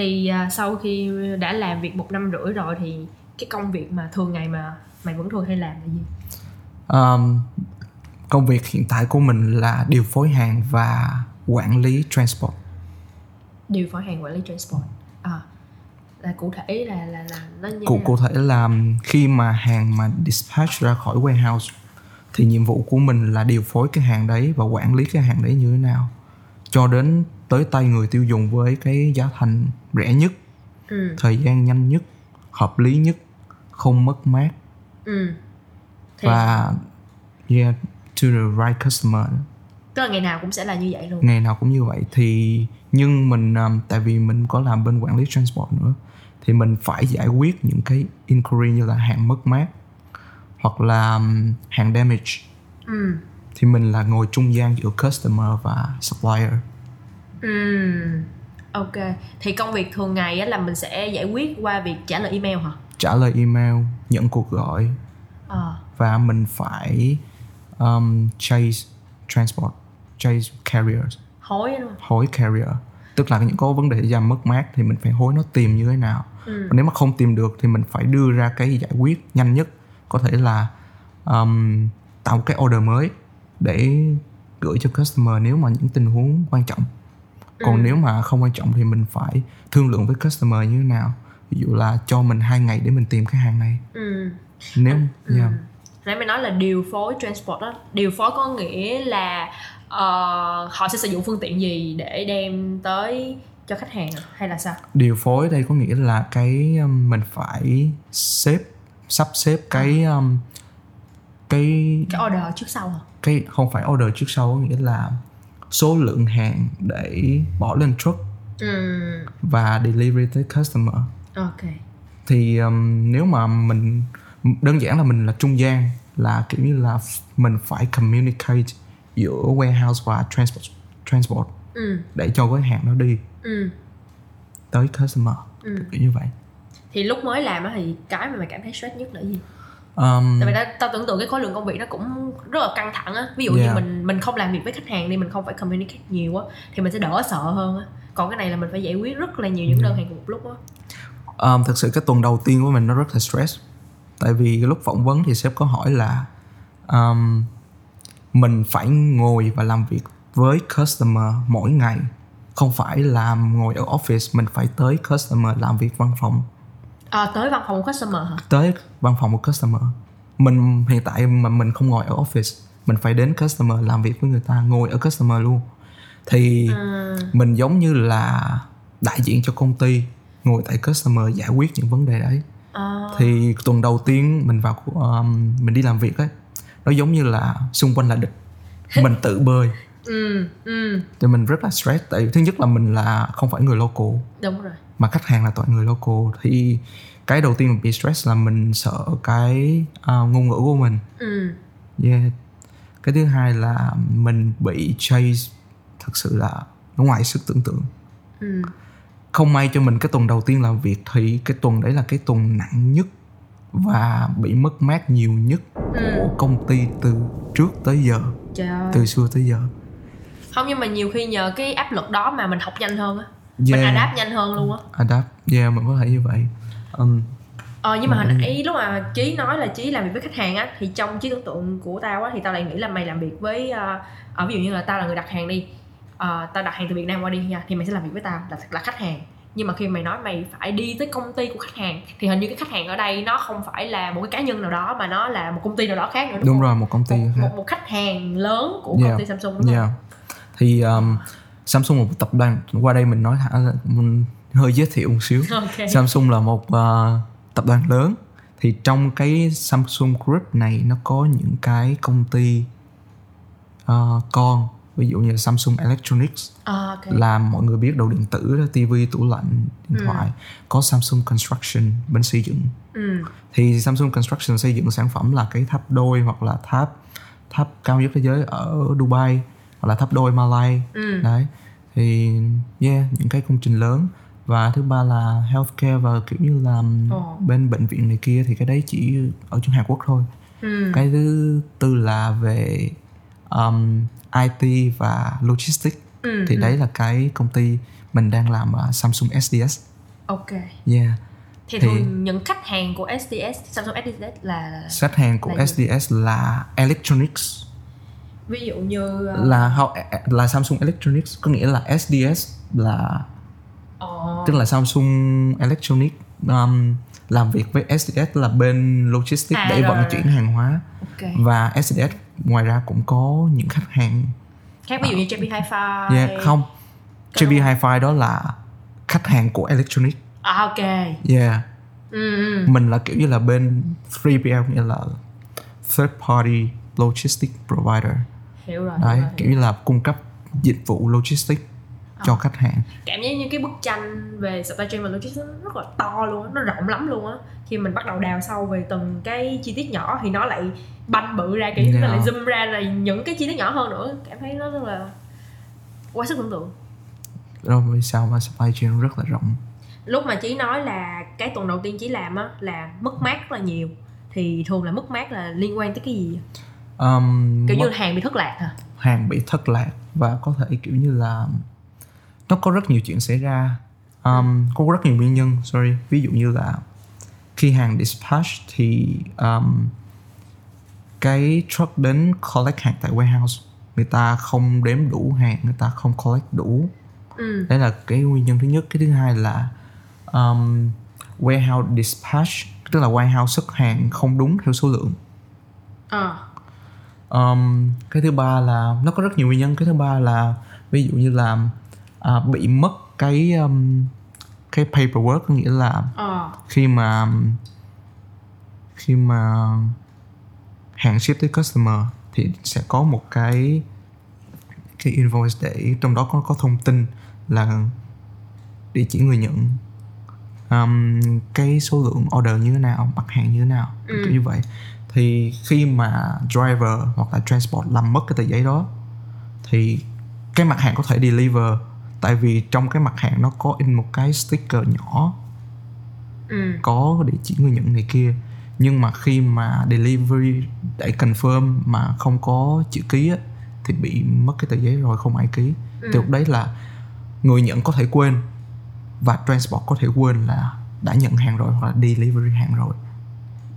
thì à, sau khi đã làm việc một năm rưỡi rồi thì cái công việc mà thường ngày mà mày vẫn thường hay làm là gì? Um, công việc hiện tại của mình là điều phối hàng và quản lý transport. Điều phối hàng quản lý transport. À là cụ thể là là là nó như cụ cụ thể là khi mà hàng mà dispatch ra khỏi warehouse thì nhiệm vụ của mình là điều phối cái hàng đấy và quản lý cái hàng đấy như thế nào cho đến tới tay người tiêu dùng với cái giá thành rẻ nhất ừ. thời gian nhanh nhất hợp lý nhất không mất mát. Ừ. Và yeah to the right customer. Tức là ngày nào cũng sẽ là như vậy luôn. Ngày nào cũng như vậy. Thì nhưng mình um, tại vì mình có làm bên quản lý transport nữa thì mình phải giải quyết những cái inquiry như là hàng mất mát hoặc là um, hàng damage. Ừ. Thì mình là ngồi trung gian giữa customer và supplier. Ừ ok. Thì công việc thường ngày á là mình sẽ giải quyết qua việc trả lời email hả? Trả lời email nhận cuộc gọi. Ờ. Và mình phải um, chase transport chase carriers. Hối đúng không? Hối carrier. Tức là những có vấn đề gì mất mát thì mình phải hối nó tìm như thế nào. Ừ. Và nếu mà không tìm được thì mình phải đưa ra cái giải quyết nhanh nhất. Có thể là um, tạo một cái order mới để gửi cho customer nếu mà những tình huống quan trọng còn Ừ. nếu mà không quan trọng thì mình phải thương lượng với customer như thế nào ví dụ là cho mình hai ngày để mình tìm cái hàng này ừ nếu Ừ. yeah. nãy mày nói là điều phối transport đó điều phối có nghĩa là ờ, họ sẽ sử dụng phương tiện gì để đem tới cho khách hàng à? hay là sao điều phối đây có nghĩa là cái um, mình phải xếp sắp xếp cái um, cái cái order trước sau hả cái không phải order trước sau có nghĩa là số lượng hàng để bỏ lên truck ừ. và delivery tới customer. Ok. Thì um, nếu mà mình đơn giản là mình là trung gian là kiểu như là mình phải communicate giữa warehouse và transport transport ừ. để cho cái hàng nó đi ừ. tới customer. Ừ. Kiểu như vậy. Thì lúc mới làm thì cái mà mày cảm thấy stress nhất là gì um, tại vì tao, tao tưởng tượng cái khối lượng công việc nó cũng rất là căng thẳng á. Ví dụ Yeah. như mình mình không làm việc với khách hàng đi mình không phải communicate nhiều á thì mình sẽ đỡ sợ hơn á. Còn cái này là mình phải giải quyết rất là nhiều những đơn hàng cùng một lúc á. Um, thật sự cái tuần đầu tiên của mình nó rất là stress. Tại vì cái lúc phỏng vấn thì sếp có hỏi là um, mình phải ngồi và làm việc với customer mỗi ngày. Không phải là ngồi ở office mình phải tới customer làm việc văn phòng à, tới văn phòng của customer hả? Tới văn phòng của customer. Mình hiện tại mà mình không ngồi ở office mình phải đến customer làm việc với người ta ngồi ở customer luôn. Thì ừ. mình giống như là đại diện cho công ty ngồi tại customer giải quyết những vấn đề đấy. À, thì tuần đầu tiên mình vào um, mình đi làm việc ấy nó giống như là xung quanh là địch. Mình tự bơi ừ ừ. Thì mình rất là stress tại vì thứ nhất là mình là không phải người local. Đúng rồi. Mà khách hàng là toàn người local. Thì cái đầu tiên mình bị stress là mình sợ cái uh, ngôn ngữ của mình. Ừ. Yeah. cái thứ hai là mình bị chase thật sự là nó ngoài sức tưởng tượng. Ừ. không may cho mình cái tuần đầu tiên làm việc thì cái tuần đấy là cái tuần nặng nhất và bị mất mát nhiều nhất Ừ. của công ty từ trước tới giờ. Trời ơi. Từ xưa tới giờ không nhưng mà nhiều khi nhờ cái áp lực đó mà mình học nhanh hơn á mình Yeah. adapt nhanh hơn luôn á adapt yeah mình có thể như vậy um, Ờ nhưng mà hồi Ừ. nãy lúc mà Chí nói là Chí làm việc với khách hàng á Thì trong trí tưởng tượng của tao á Thì tao lại nghĩ là mày làm việc với ờ, ờ, Ví dụ như là tao là người đặt hàng đi Ờ, Tao đặt hàng từ Việt Nam qua đi nha Thì mày sẽ làm việc với tao là, là khách hàng Nhưng mà khi mày nói mày phải đi tới công ty của khách hàng Thì hình như cái khách hàng ở đây Nó không phải là một cái cá nhân nào đó Mà nó là một công ty nào đó khác nữa đúng, đúng không? rồi một công ty một, một, một khách hàng lớn của Yeah. công ty Samsung đúng không? Thì um, Samsung là một tập đoàn qua đây mình nói thẳng là mình hơi giới thiệu một xíu. Ok. Samsung là một ờ, tập đoàn lớn. Thì trong cái Samsung Group này nó có những cái công ty ờ, con ví dụ như là Samsung Electronics Ờ, ok. là mọi người biết đồ điện tử tivi tủ lạnh điện Ừ. thoại. Có Samsung Construction bên xây dựng. Ừ. thì Samsung Construction xây dựng sản phẩm là cái tháp đôi hoặc là tháp tháp cao nhất thế giới ở Dubai hoặc là tháp đôi Malay Ừ. đấy thì yeah những cái công trình lớn và thứ ba là healthcare và kiểu như là Ồ. bên bệnh viện này kia thì cái đấy chỉ ở trong Hàn Quốc thôi Ừ. cái thứ tư là về um, IT và logistics Ừ. thì ừ. đấy là cái công ty mình đang làm ở Samsung SDS Ok yeah thì, Thì- thường những khách hàng của SDS Samsung SDS là khách hàng của Là gì? SDS là electronics ví dụ như ờ, là how, là Samsung Electronics có nghĩa là SDS là ờ, tức là Samsung Electronics um, làm việc với SDS là bên logistics À, để rồi, vận rồi, chuyển hàng hóa. Ok. Và SDS ngoài ra cũng có những khách hàng. Khác ví dụ như JB Hi-Fi. Yeah, không. Cái JB Hi-Fi đó là khách hàng của Electronics. À ok. Yeah. Ừ, ừ. mình là kiểu như là bên 3PL nghĩa là third party logistics provider hiểu rồi, đấy hiểu rồi, kiểu như là cung cấp dịch vụ logistics cho khách hàng. Cảm giác như cái bức tranh về supply chain và logistics rất là to luôn á nó rộng lắm luôn á. Khi mình bắt đầu đào sâu về từng cái chi tiết nhỏ thì nó lại banh bự ra kiểu như nó Yeah. lại zoom ra là những cái chi tiết nhỏ hơn nữa. Cảm thấy nó rất là quá sức tưởng tượng. Rồi vì sao mà supply chain nó rất là rộng? Lúc mà chí nói là cái tuần đầu tiên chí làm á là mất mát rất là nhiều. Thì thường là mất mát là liên quan tới cái gì um, kiểu như mất hàng bị thất lạc hả? Hàng bị thất lạc và có thể kiểu như là nó có rất nhiều chuyện xảy ra. Um, có rất nhiều nguyên nhân sorry. Ví dụ như là khi hàng dispatch thì um, cái truck đến collect hàng tại warehouse. Người ta không đếm đủ hàng người ta không collect đủ. Ừ. Đấy là cái nguyên nhân thứ nhất. Cái thứ hai là um, warehouse dispatch tức là warehouse xuất hàng không đúng theo số lượng. Ờ um, cái thứ ba là nó có rất nhiều nguyên nhân. Cái thứ ba là ví dụ như là à, bị mất cái um, cái paperwork có nghĩa là ờ. khi mà khi mà hàng ship tới customer thì sẽ có một cái cái invoice để trong đó có có thông tin là địa chỉ người nhận. Um, cái số lượng order như thế nào mặt hàng như thế nào Ừ. kiểu như vậy thì khi mà driver hoặc là transport làm mất cái tờ giấy đó thì cái mặt hàng có thể deliver. Tại vì trong cái mặt hàng nó có in một cái sticker nhỏ ừ. có địa chỉ người nhận này kia. Nhưng mà khi mà delivery để confirm mà không có chữ ký á, thì bị mất cái tờ giấy rồi không ai ký. Ừ. thì lúc đấy là người nhận có thể quên và transport có thể quên là đã nhận hàng rồi hoặc là delivery hàng rồi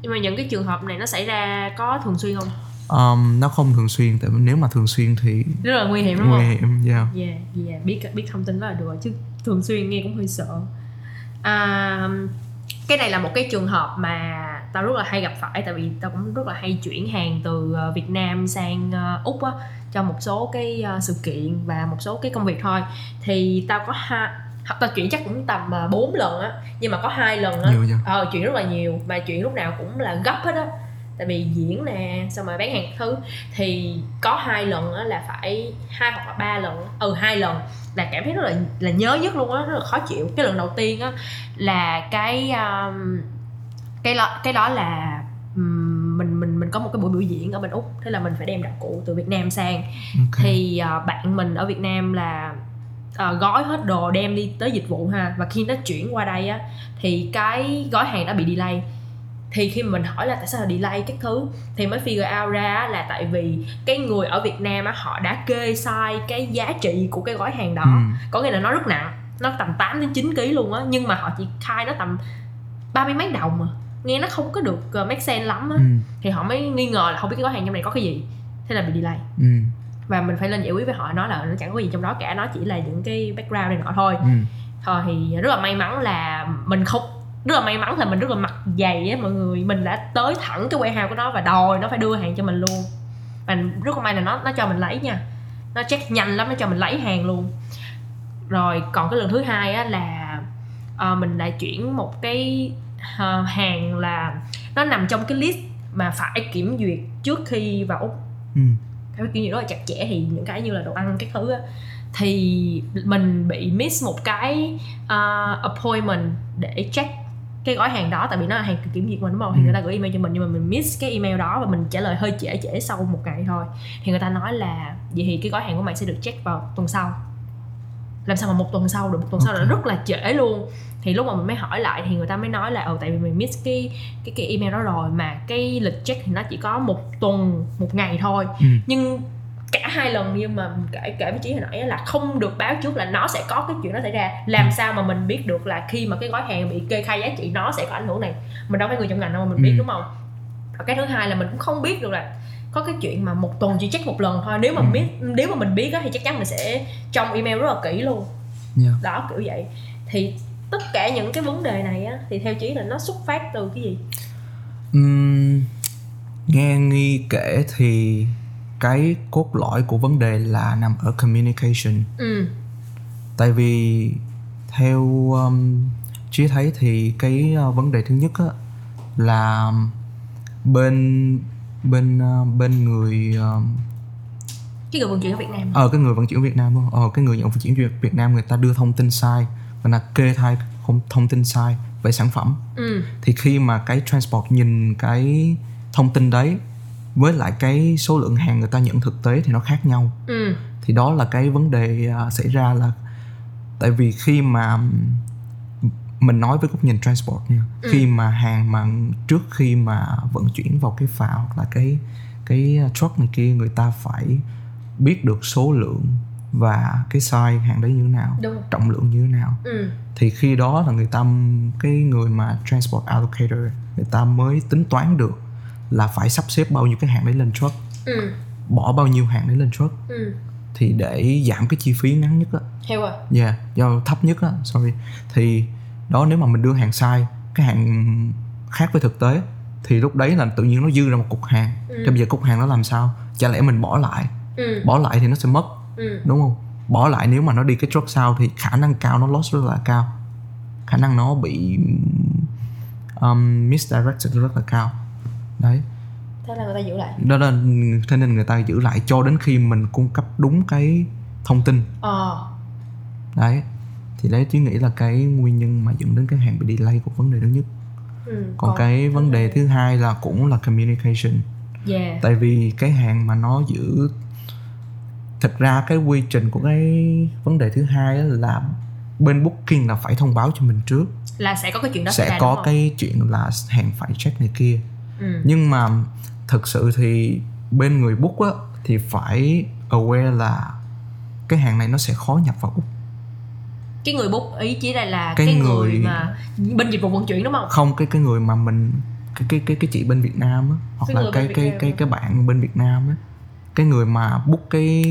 nhưng mà những cái trường hợp này nó xảy ra có thường xuyên không? Um, nó không thường xuyên tại vì nếu mà thường xuyên thì rất là nguy hiểm đúng nguy không? hiểm yeah. yeah yeah biết biết thông tin đó là được chứ thường xuyên nghe cũng hơi sợ. À, cái này là một cái trường hợp mà tao rất là hay gặp phải tại vì tao cũng rất là hay chuyển hàng từ ờ, Việt Nam sang ờ, úc á cho một số cái ờ, sự kiện và một số cái công việc thôi. Thì tao có hai hoặc tao chuyển chắc cũng tầm 4 lần á nhưng mà có hai lần á. Ờ chuyển rất là nhiều mà chuyển lúc nào cũng là gấp hết á. Tại vì diễn nè xong rồi bán hàng thứ thì có hai lần á là phải hai hoặc là ba lần ừ hai lần là cảm thấy rất là là nhớ nhất luôn á rất là khó chịu. Cái lần đầu tiên á là cái um, cái đó cái đó là ừm, mình mình mình có một cái buổi biểu diễn ở bên úc thế là mình phải đem đạo cụ từ việt nam sang. Ok. thì ờ, bạn mình ở việt nam là ờ, gói hết đồ đem đi tới dịch vụ ha và khi nó chuyển qua đây á thì cái gói hàng đã bị delay thì khi mà mình hỏi là tại sao là delay các thứ thì mới figure out ra là tại vì cái người ở Việt Nam á họ đã kê sai cái giá trị của cái gói hàng đó Ừ. có nghĩa là nó rất nặng nó tầm 8 đến 9 kg luôn á nhưng mà họ chỉ khai nó tầm ba mươi mấy đồng mà nghe nó không có được uh, make sense lắm á Ừ. thì họ mới nghi ngờ là không biết cái gói hàng trong này có cái gì thế là bị delay Ừ. và mình phải lên giải quyết với họ nói là nó chẳng có gì trong đó cả nó chỉ là những cái background này nọ thôi. Ừ. thôi thì rất là may mắn là mình không rất là may mắn là mình rất là mặt dày á mọi người. Mình đã tới thẳng cái warehouse của nó và đòi nó phải đưa hàng cho mình luôn. Và rất là may là nó nó cho mình lấy nha. Nó check nhanh lắm nó cho mình lấy hàng luôn. Rồi còn cái lần thứ hai á là ờ, mình lại chuyển một cái ờ, hàng là nó nằm trong cái list mà phải kiểm duyệt trước khi vào úc. Ừ. cái kiểu gì rất là chặt chẽ thì những cái như là đồ ăn cái thứ á. Thì mình bị miss một cái uh, appointment để check cái gói hàng đó tại vì nó là hàng kiểm duyệt mình đúng không? Thì Ừ. người ta gửi email cho mình nhưng mà mình miss cái email đó và mình trả lời hơi trễ trễ sau một ngày thôi. Thì người ta nói là vậy thì cái gói hàng của mày sẽ được check vào tuần sau. Làm sao mà một tuần sau được? Một tuần sau là rất là trễ luôn thì lúc mà mình mới hỏi lại thì người ta mới nói là ừ tại vì mình miss cái cái cái email đó rồi mà cái lịch check thì nó chỉ có một tuần một ngày thôi Ừ. nhưng cả hai lần như mà kể kể với chị hồi nãy là không được báo trước là nó sẽ có cái chuyện đó xảy ra làm sao mà mình biết được là khi mà cái gói hàng bị kê khai giá trị nó sẽ có ảnh hưởng này mình đâu phải người trong ngành đâu mà mình biết Ừ. đúng không và cái thứ hai là mình cũng không biết được là có cái chuyện mà một tuần chỉ check một lần thôi nếu mà Ừ. biết nếu mà mình biết á thì chắc chắn mình sẽ trong email rất là kỹ luôn Yeah. đó kiểu vậy thì tất cả những cái vấn đề này á thì theo chí là nó xuất phát từ cái gì? Ừm, nghe nghi kể thì cái cốt lõi của vấn đề là nằm ở communication. Ừ. Tại vì theo um, trí thấy thì cái uh, vấn đề thứ nhất á, là bên bên uh, bên người uh, cái người vận chuyển ở Việt Nam ờ cái người vận chuyển Việt Nam ờ cái người nhận vận chuyển Việt Nam người ta đưa thông tin sai người ta kê khai không thông tin sai về sản phẩm. Ừ. Thì khi mà cái transport nhìn cái thông tin đấy với lại cái số lượng hàng người ta nhận thực tế thì nó khác nhau. Ừ. Thì đó là cái vấn đề à, xảy ra là tại vì khi mà mình nói với góc nhìn transport nha Ừ. khi mà hàng mà trước khi mà vận chuyển vào cái phà hoặc là cái cái truck này kia người ta phải biết được số lượng và cái size hàng đấy như thế nào? Đúng. Trọng lượng như thế nào? Ừ. Thì khi đó là người ta cái người mà transport allocator người ta mới tính toán được là phải sắp xếp bao nhiêu cái hàng đấy lên truck. Ừ. Bỏ bao nhiêu hàng đấy lên truck. Ừ. Thì để giảm cái chi phí ngắn nhất á. Hiểu rồi yeah, do thấp nhất á sorry. Thì đó nếu mà mình đưa hàng sai cái hàng khác với thực tế thì lúc đấy là tự nhiên nó dư ra một cục hàng. Ừ. thì bây giờ cục hàng đó làm sao? Chả lẽ mình bỏ lại? Ừ. Bỏ lại thì nó sẽ mất ừ. Đúng không? Bỏ lại nếu mà nó đi cái truck sau thì khả năng cao nó loss rất là cao. Khả năng nó bị um, misdirected rất là cao. Đấy. Thế là người ta giữ lại. Đó là thế nên người ta giữ lại cho đến khi mình cung cấp đúng cái thông tin. Ờ. Đấy. Thì đấy tôi nghĩ là cái nguyên nhân mà dẫn đến cái hàng bị delay của vấn đề thứ nhất. Ừ. còn cái vấn đề thứ hai là cũng là communication. Yeah. Tại vì cái hàng mà nó giữ thật ra cái quy trình của cái vấn đề thứ hai là bên booking là phải thông báo cho mình trước. Là sẽ có cái chuyện đó sẽ ra, có cái chuyện là hàng phải check này kia. Ừ. nhưng mà thực sự thì bên người book á thì phải aware là cái hàng này nó sẽ khó nhập vào úc cái người book ý chỉ là là Cái cái, người... người- mà bên dịch vụ vận chuyển đúng không? Không cái cái người mà mình cái cái cái cái chị bên Việt Nam á hoặc Cái là cái cái cái cái bạn bên Việt Nam á cái người mà book cái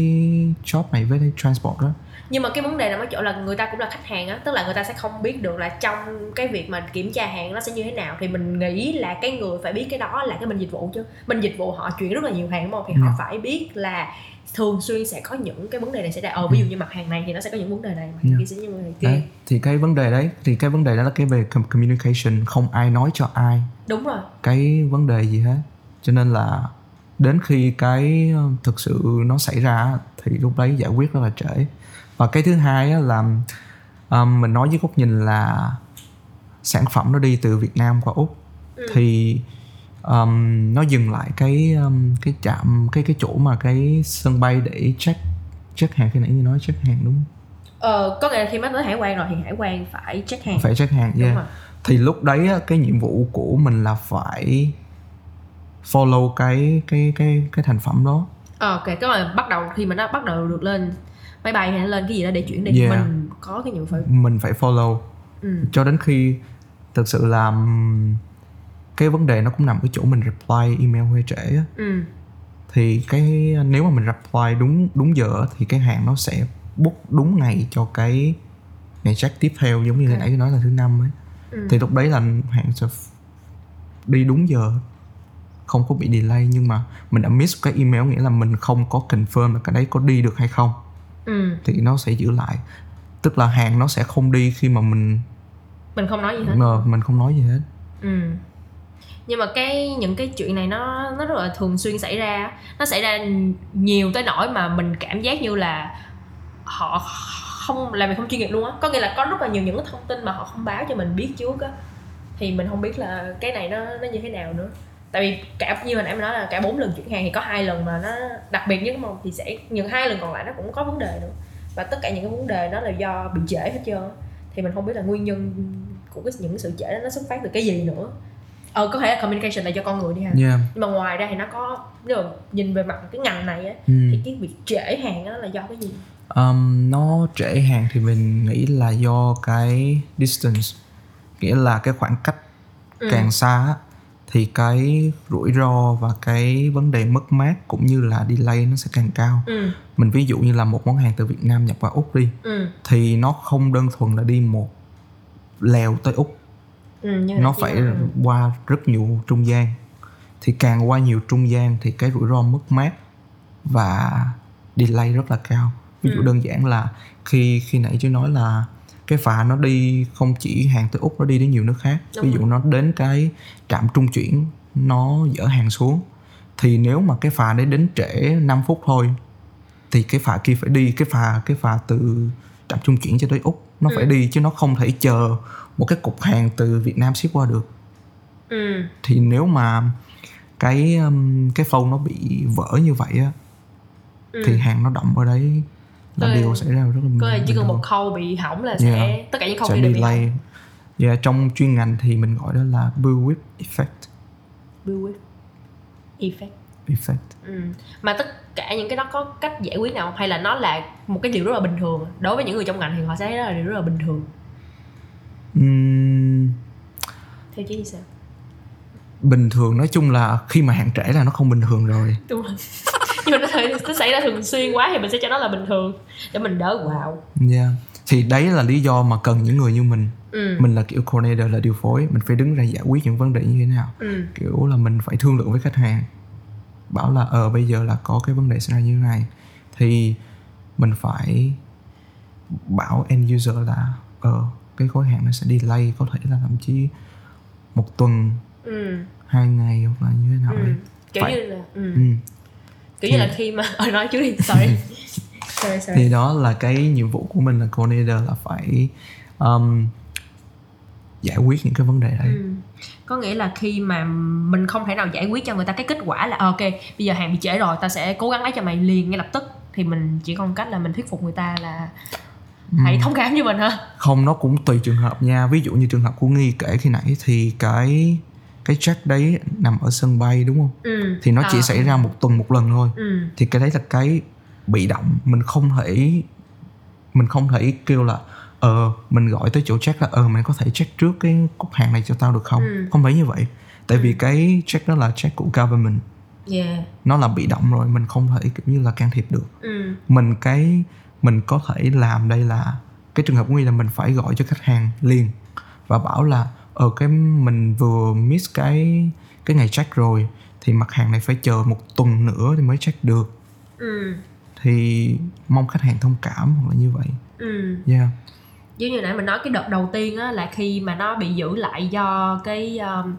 job này với cái transport đó. Nhưng mà cái vấn đề nằm ở chỗ là người ta cũng là khách hàng á tức là người ta sẽ không biết được là trong cái việc mà kiểm tra hàng nó sẽ như thế nào thì mình nghĩ là cái người phải biết cái đó là cái bên dịch vụ chứ. Bên dịch vụ họ chuyển rất là nhiều hàng đúng không? Thì họ Ừ. phải biết là thường xuyên sẽ có những cái vấn đề này xảy ra. Ờ ví dụ như mặt hàng này thì nó sẽ có những vấn đề này mặt hàng Ừ. kia sẽ những vấn đề kia. Đấy thì cái vấn đề đấy thì cái vấn đề đó là cái về com- communication không ai nói cho ai. Đúng rồi. Cái vấn đề gì hết. Cho nên là đến khi cái ờ, thực sự nó xảy ra thì lúc đấy giải quyết rất là trễ và cái thứ hai là um, mình nói với góc nhìn là sản phẩm nó đi từ Việt Nam qua úc Ừ. thì um, nó dừng lại cái um, cái trạm cái cái chỗ mà cái sân bay để check check hàng khi nãy như nói check hàng đúng không? ờ, có nghĩa là khi mà tới hải quan rồi thì hải quan phải check hàng phải check hàng đúng yeah. rồi thì lúc đấy cái nhiệm vụ của mình là phải follow cái cái cái cái thành phẩm đó Ờ, ok cái mà bắt đầu khi mà nó bắt đầu được lên máy bay hay nó lên cái gì đó để chuyển đi Yeah. mình có cái nhiệm phải mình phải follow ừ. cho đến khi thực sự là ừm, cái vấn đề nó cũng nằm ở chỗ mình reply email hơi trễ á. Ừ. thì cái nếu mà mình reply đúng đúng giờ thì cái hàng nó sẽ book đúng ngày cho cái ngày check tiếp theo giống như hồi Ok. nãy nói là thứ năm ấy Ừ. thì lúc đấy là hàng sẽ đi đúng giờ không có bị delay nhưng mà mình đã miss cái email nghĩa là mình không có confirm là cái đấy có đi được hay không. Ừ. thì nó sẽ giữ lại. Tức là hàng nó sẽ không đi khi mà mình mình không nói gì hết. Mà mình không nói gì hết. Ừ. nhưng mà cái những cái chuyện này nó nó rất là thường xuyên xảy ra. Nó xảy ra nhiều tới nỗi mà mình cảm giác như là họ không làm việc không chuyên nghiệp luôn á. Có nghĩa là có rất là nhiều những cái thông tin mà họ không báo cho mình biết trước á. Thì mình không biết là cái này nó nó như thế nào nữa tại vì cả như hồi nãy mình nói là cả bốn lần chuyển hàng thì có hai lần mà nó đặc biệt nhất một thì sẽ những hai lần còn lại nó cũng có vấn đề nữa và tất cả những cái vấn đề đó là do bị trễ hết trơn thì mình không biết là nguyên nhân của cái những sự trễ đó nó xuất phát từ cái gì nữa ờ có thể là communication là do con người đi ha yeah. nhưng mà ngoài ra thì nó có nếu mà nhìn về mặt cái ngành này á ừ. thì cái việc trễ hàng đó là do cái gì um, nó trễ hàng thì mình nghĩ là do cái distance nghĩa là cái khoảng cách Ừ. càng xa thì cái rủi ro và cái vấn đề mất mát cũng như là delay nó sẽ càng cao. Ừ. Mình ví dụ như là một món hàng từ Việt Nam nhập vào Úc đi ừ. thì nó không đơn thuần là đi một lèo tới Úc. Ừ nó là phải ừ. qua rất nhiều trung gian. Thì càng qua nhiều trung gian thì cái rủi ro mất mát và delay rất là cao. Ví dụ Ừ. đơn giản là khi khi nãy chứ nói là cái phà nó đi không chỉ hàng tới úc nó đi đến nhiều nước khác Đúng ví rồi. dụ nó đến cái trạm trung chuyển nó dỡ hàng xuống thì nếu mà cái phà đấy đến trễ 5 phút thôi thì cái phà kia phải đi cái phà cái phà từ trạm trung chuyển cho tới úc nó Ừ. phải đi chứ nó không thể chờ một cái cục hàng từ Việt Nam ship qua được ừ thì nếu mà cái um, cái phone nó bị vỡ như vậy á ừ. thì hàng nó động ở đấy là điều xảy ra rất là có là chỉ cần một khâu bị hỏng là sẽ Yeah. tất cả những khâu sẽ bị delay. yeah, trong chuyên ngành thì mình gọi đó là bullwhip effect. Bullwhip effect. Effect. Ừ. mà tất cả những cái đó có cách giải quyết nào không? hay là nó là một cái điều rất là bình thường? Đối với những người trong ngành thì họ sẽ thấy đó là điều rất là bình thường. Uhm, theo chị thì sao? Bình thường nói chung là khi mà hàng trễ là nó không bình thường rồi. Đúng rồi nhưng mà nó, xảy ra thường xuyên quá thì mình sẽ cho nó là bình thường. Để mình đỡ wow yeah. thì đấy là lý do mà cần những người như mình. Ừ. Mình là kiểu coordinator là điều phối. Mình phải đứng ra giải quyết những vấn đề như thế nào. Ừ. Kiểu là mình phải thương lượng với khách hàng. Bảo là ờ bây giờ là có cái vấn đề xảy ra như thế này. Thì mình phải bảo end user là ờ cái khối hàng nó sẽ delay có thể là thậm chí một tuần ừ. hai ngày hoặc là như thế nào ừ. đấy. Kiểu Phải. như là ừ. ừ. Kiểu như là khi mà ờ nói trước đi sorry. Sorry sorry. Thì đó là cái nhiệm vụ của mình là coordinator là phải um, giải quyết những cái vấn đề đấy. Ừ. có nghĩa là khi mà mình không thể nào giải quyết cho người ta cái kết quả là ờ, ok bây giờ hàng bị trễ rồi ta sẽ cố gắng lấy cho mày liền ngay lập tức. Thì mình chỉ còn cách là mình thuyết phục người ta là hãy thông cảm cho mình ha. Không nó cũng tùy trường hợp nha. Ví dụ như trường hợp của nghi kể khi nãy thì cái cái check đấy nằm ở sân bay đúng không ừ. thì nó chỉ Ờ. xảy ra một tuần một lần thôi ừ. thì cái đấy là cái bị động mình không thể mình không thể kêu là ờ mình gọi tới chỗ check là ờ mày có thể check trước cái cục hàng này cho tao được không Ừ. không phải như vậy tại vì cái check đó là check của government yeah nó là bị động rồi mình không thể kiểu như là can thiệp được ừ. mình cái mình có thể làm đây là cái trường hợp Nguy là mình phải gọi cho khách hàng liền và bảo là ở cái mình vừa miss cái cái ngày check rồi thì mặt hàng này phải chờ một tuần nữa thì mới check được. Ừ. thì mong khách hàng thông cảm hoặc là như vậy. Ừ. yeah. Giống như nãy mình nói cái đợt đầu tiên á là khi mà nó bị giữ lại do cái um,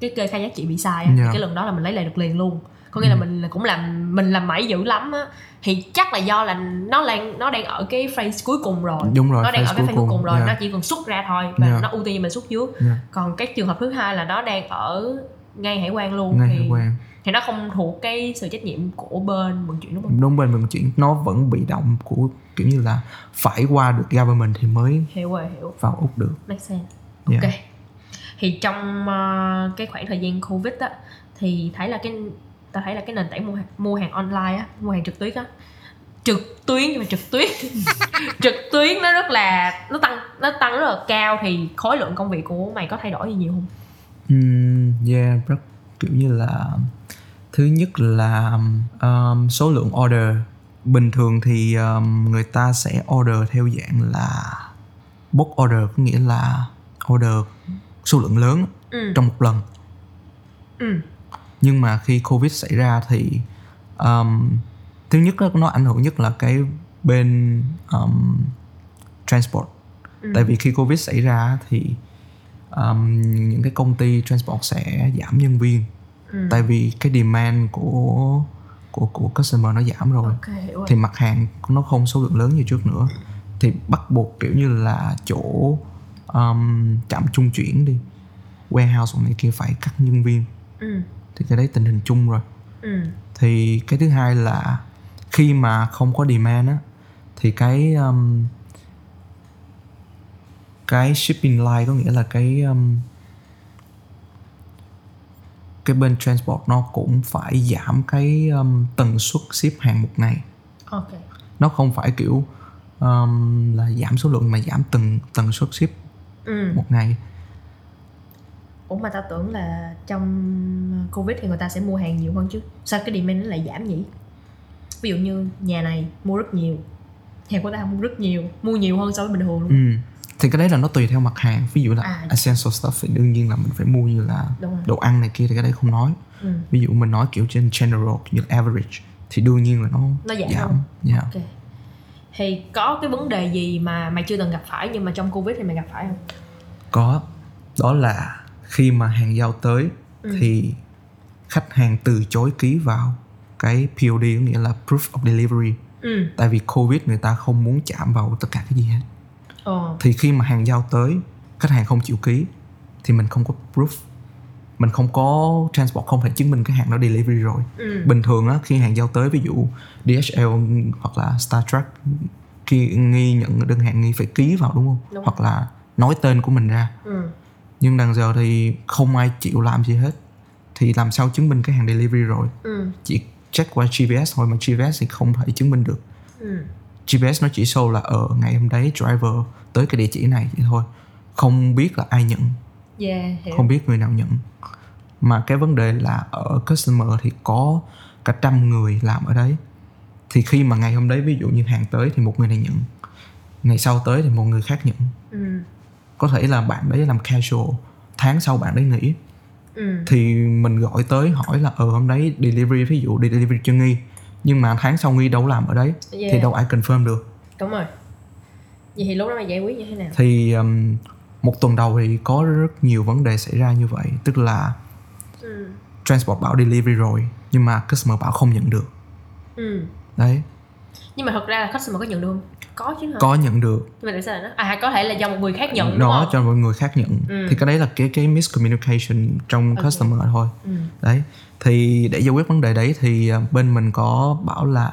cái kê khai giá trị bị sai á, thì cái lần đó là mình lấy lại được liền luôn có nghĩa là Ừ. mình cũng làm mình làm mãi dữ lắm á thì chắc là do là nó đang nó đang ở cái phase cuối cùng rồi đúng rồi nó đang ở cái phase cuối cùng rồi yeah. nó chỉ còn xuất ra thôi và Yeah. nó ưu tiên mình xuất trước Yeah. còn cái trường hợp thứ hai là nó đang ở ngay hải quan luôn ngay thì hải quan thì nó không thuộc cái sự trách nhiệm của bên vận chuyển đúng không đúng bên vận chuyển nó vẫn bị động của kiểu như là phải qua được government thì mới hiểu rồi hiểu vào úc được make sense Yeah. ok thì trong ờ, cái khoảng thời gian covid á thì thấy là cái ta thấy là cái nền tảng mua hàng, mua hàng online á mua hàng trực tuyến á. Trực tuyến nhưng mà trực tuyến. Trực tuyến nó rất là nó tăng nó tăng rất là cao thì khối lượng công việc của mày có thay đổi gì nhiều không? Ừm, yeah rất kiểu như là thứ nhất là um, số lượng order. Bình thường thì um, người ta sẽ order theo dạng là book order có nghĩa là order số lượng lớn ừ. trong một lần. Ừ nhưng mà khi covid xảy ra thì um, thứ nhất nó, nó ảnh hưởng nhất là cái bên um, transport. Ừ. tại vì khi covid xảy ra thì um, những cái công ty transport sẽ giảm nhân viên. Ừ. Tại vì cái demand của của của customer nó giảm rồi. Ok hiểu rồi. Thì mặt hàng nó không số lượng lớn như trước nữa. Thì bắt buộc kiểu như là chỗ um, chạm trung chuyển đi warehouse này kia phải cắt nhân viên. Ừ thì cái đấy tình hình chung rồi. Ừ. Thì cái thứ hai là khi mà không có demand á thì cái um, cái shipping line có nghĩa là cái um, cái bên transport nó cũng phải giảm cái um, tần suất ship hàng một ngày. Ok. Nó không phải kiểu um, là giảm số lượng mà giảm tần tần suất ship ừ. một ngày ủa mà tao tưởng là trong covid thì người ta sẽ mua hàng nhiều hơn chứ sao cái demand nó lại giảm nhỉ ví dụ như nhà này mua rất nhiều nhà của ta mua rất nhiều mua nhiều hơn so với bình thường luôn ừ. thì cái đấy là nó tùy theo mặt hàng ví dụ là À. essential stuff thì đương nhiên là mình phải mua như là đồ ăn này kia thì cái đấy không nói ừ. ví dụ mình nói kiểu trên general như là average thì đương nhiên là nó, Nó giảm giảm không? yeah. ok thì có cái vấn đề gì mà mày chưa từng gặp phải nhưng mà trong covid thì mày gặp phải không có đó là khi mà hàng giao tới Ừ. thì khách hàng từ chối ký vào. Cái POD có nghĩa là proof of delivery. Ừ. Tại vì covid người ta không muốn chạm vào tất cả cái gì hết. Ờ. Thì khi mà hàng giao tới khách hàng không chịu ký thì mình không có proof. Mình không có transport không thể chứng minh cái hàng đó delivery rồi. Ừ. Bình thường á khi hàng giao tới ví dụ DHL hoặc là Star Trek khi nghi nhận đơn hàng nghi phải ký vào đúng không? Đúng. hoặc là nói tên của mình ra. Ừ nhưng đằng giờ thì không ai chịu làm gì hết. Thì làm sao chứng minh cái hàng delivery rồi? Ừ. Chỉ check qua GPS thôi mà GPS thì không thể chứng minh được. Ừ. GPS nó chỉ show là ở ngày hôm đấy driver tới cái địa chỉ này vậy thôi. Không biết là ai nhận. Yeah hiểu. Không biết người nào nhận. Mà cái vấn đề là ở customer thì có cả trăm người làm ở đấy. Thì khi mà ngày hôm đấy ví dụ như hàng tới thì một người này nhận. Ngày sau tới thì một người khác nhận. Ừ có thể là bạn đấy làm casual tháng sau bạn đấy nghỉ. Ừ. Thì mình gọi tới hỏi là ờ hôm đấy delivery ví dụ delivery cho nghi nhưng mà tháng sau nghi đâu làm ở đấy yeah. thì đâu ai confirm được? Đúng rồi. Vậy thì lúc đó mày giải quyết như thế nào? Thì um, một tuần đầu thì có rất nhiều vấn đề xảy ra như vậy tức là ừ. transport bảo delivery rồi nhưng mà customer bảo không nhận được. Ừ. Đấy nhưng mà thật ra là customer có nhận được không? Có chứ hả? Có nhận được. Nhưng mà tại sao lại nó à có thể là do một người khác nhận đúng đó không? cho mọi người khác nhận. Ừ. thì cái đấy là cái cái miscommunication trong Ok. customer thôi. Ừ. Đấy. Thì để giải quyết vấn đề đấy thì uh, bên mình có bảo là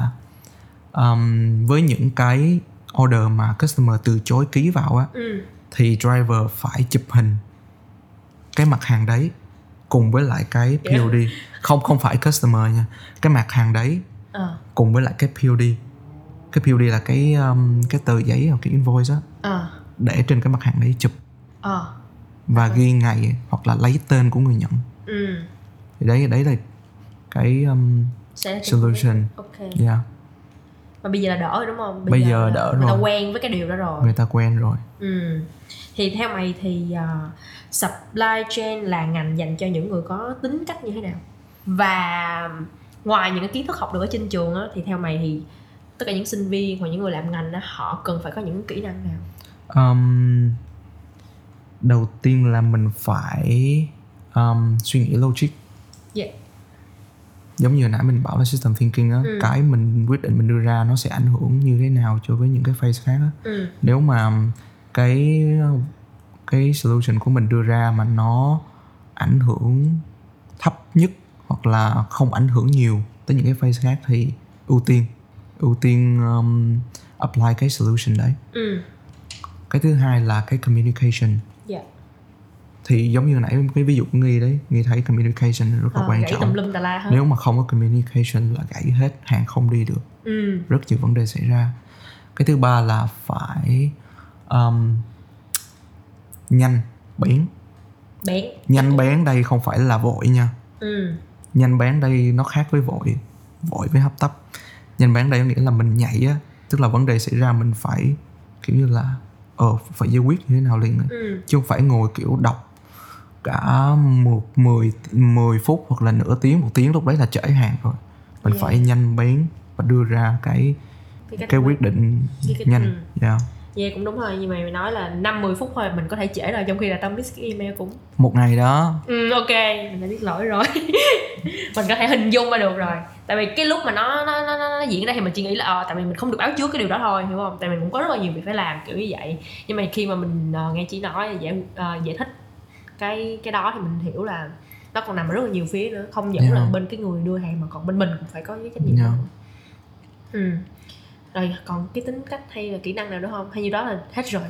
um, với những cái order mà customer từ chối ký vào á ừ. thì driver phải chụp hình cái mặt hàng đấy cùng với lại cái Yeah. POD không không phải customer nha. Cái mặt hàng đấy ờ. cùng với lại cái POD cái POD là cái um, cái tờ giấy hoặc cái invoice á. Ờ. Để trên cái mặt hàng đấy chụp. Ờ. Và ghi ngày hoặc là lấy tên của người nhận. Ừ. Thì đấy đấy là cái um, sẽ solution. Ok. Yeah. mà bây giờ là đỡ rồi đúng không? Bây giờ là đỡ người ta rồi. quen với cái điều đó rồi. Người ta quen rồi. Ừ. Thì theo mày thì uh, supply chain là ngành dành cho những người có tính cách như thế nào? Và ngoài những cái kiến thức học được ở trên trường á, thì theo mày thì tất cả những sinh viên hoặc những người làm ngành đó họ cần phải có những kỹ năng nào? Um, đầu tiên là mình phải um, suy nghĩ logic. Yeah. giống như hồi nãy mình bảo là system thinking á Ừ. cái mình quyết định mình đưa ra nó sẽ ảnh hưởng như thế nào cho với những cái phase khác á. Ừ. Nếu mà cái cái solution của mình đưa ra mà nó ảnh hưởng thấp nhất hoặc là không ảnh hưởng nhiều tới những cái phase khác thì ưu tiên ưu tiên um, apply cái solution đấy. Ừ. Cái thứ hai là cái communication. Dạ. Thì giống như nãy cái ví dụ của nghi đấy nghi thấy communication rất là Ờ, quan trọng. lum la nếu mà không có communication là gãy hết hàng không đi được. Ừ. Rất nhiều vấn đề xảy ra. Cái thứ ba là phải um, nhanh bén. Bén. Nhanh bén đây không phải là vội nha. Ừ. Nhanh bén đây nó khác với vội. Vội với hấp tấp nhanh bén đây có nghĩa là mình nhảy á tức là vấn đề xảy ra mình phải kiểu như là ờ phải giải quyết như thế nào liền ừ. Chứ không phải ngồi kiểu đọc cả một 10, 10 phút hoặc là nửa tiếng một tiếng lúc đấy là trễ hàng rồi mình Yeah. phải nhanh bén và đưa ra cái cái quyết định Cái- nhanh. ừ. yeah. Dạ cũng đúng rồi mà mày nói là 5 10 phút thôi mình có thể trễ rồi trong khi là tao miss cái email cũng một ngày đó. Ừ, ok mình đã biết lỗi rồi. Mình có thể hình dung ra được rồi tại vì cái lúc mà nó nó nó, nó, nó diễn ra thì mình chỉ nghĩ là ờ tại vì mình không được báo trước cái điều đó thôi hiểu không? Tại mình cũng có rất là nhiều việc phải làm kiểu như vậy. Nhưng mà khi mà mình ờ, nghe chị nói giải ờ, giải thích cái cái đó thì mình hiểu là nó còn nằm ở rất là nhiều phía nữa. Không những Yeah. là bên cái người đưa hàng mà còn bên mình cũng phải có cái trách nhiệm. Yeah. ừ. Rồi còn cái tính cách hay là kỹ năng nào nữa không? Hay như đó là hết rồi?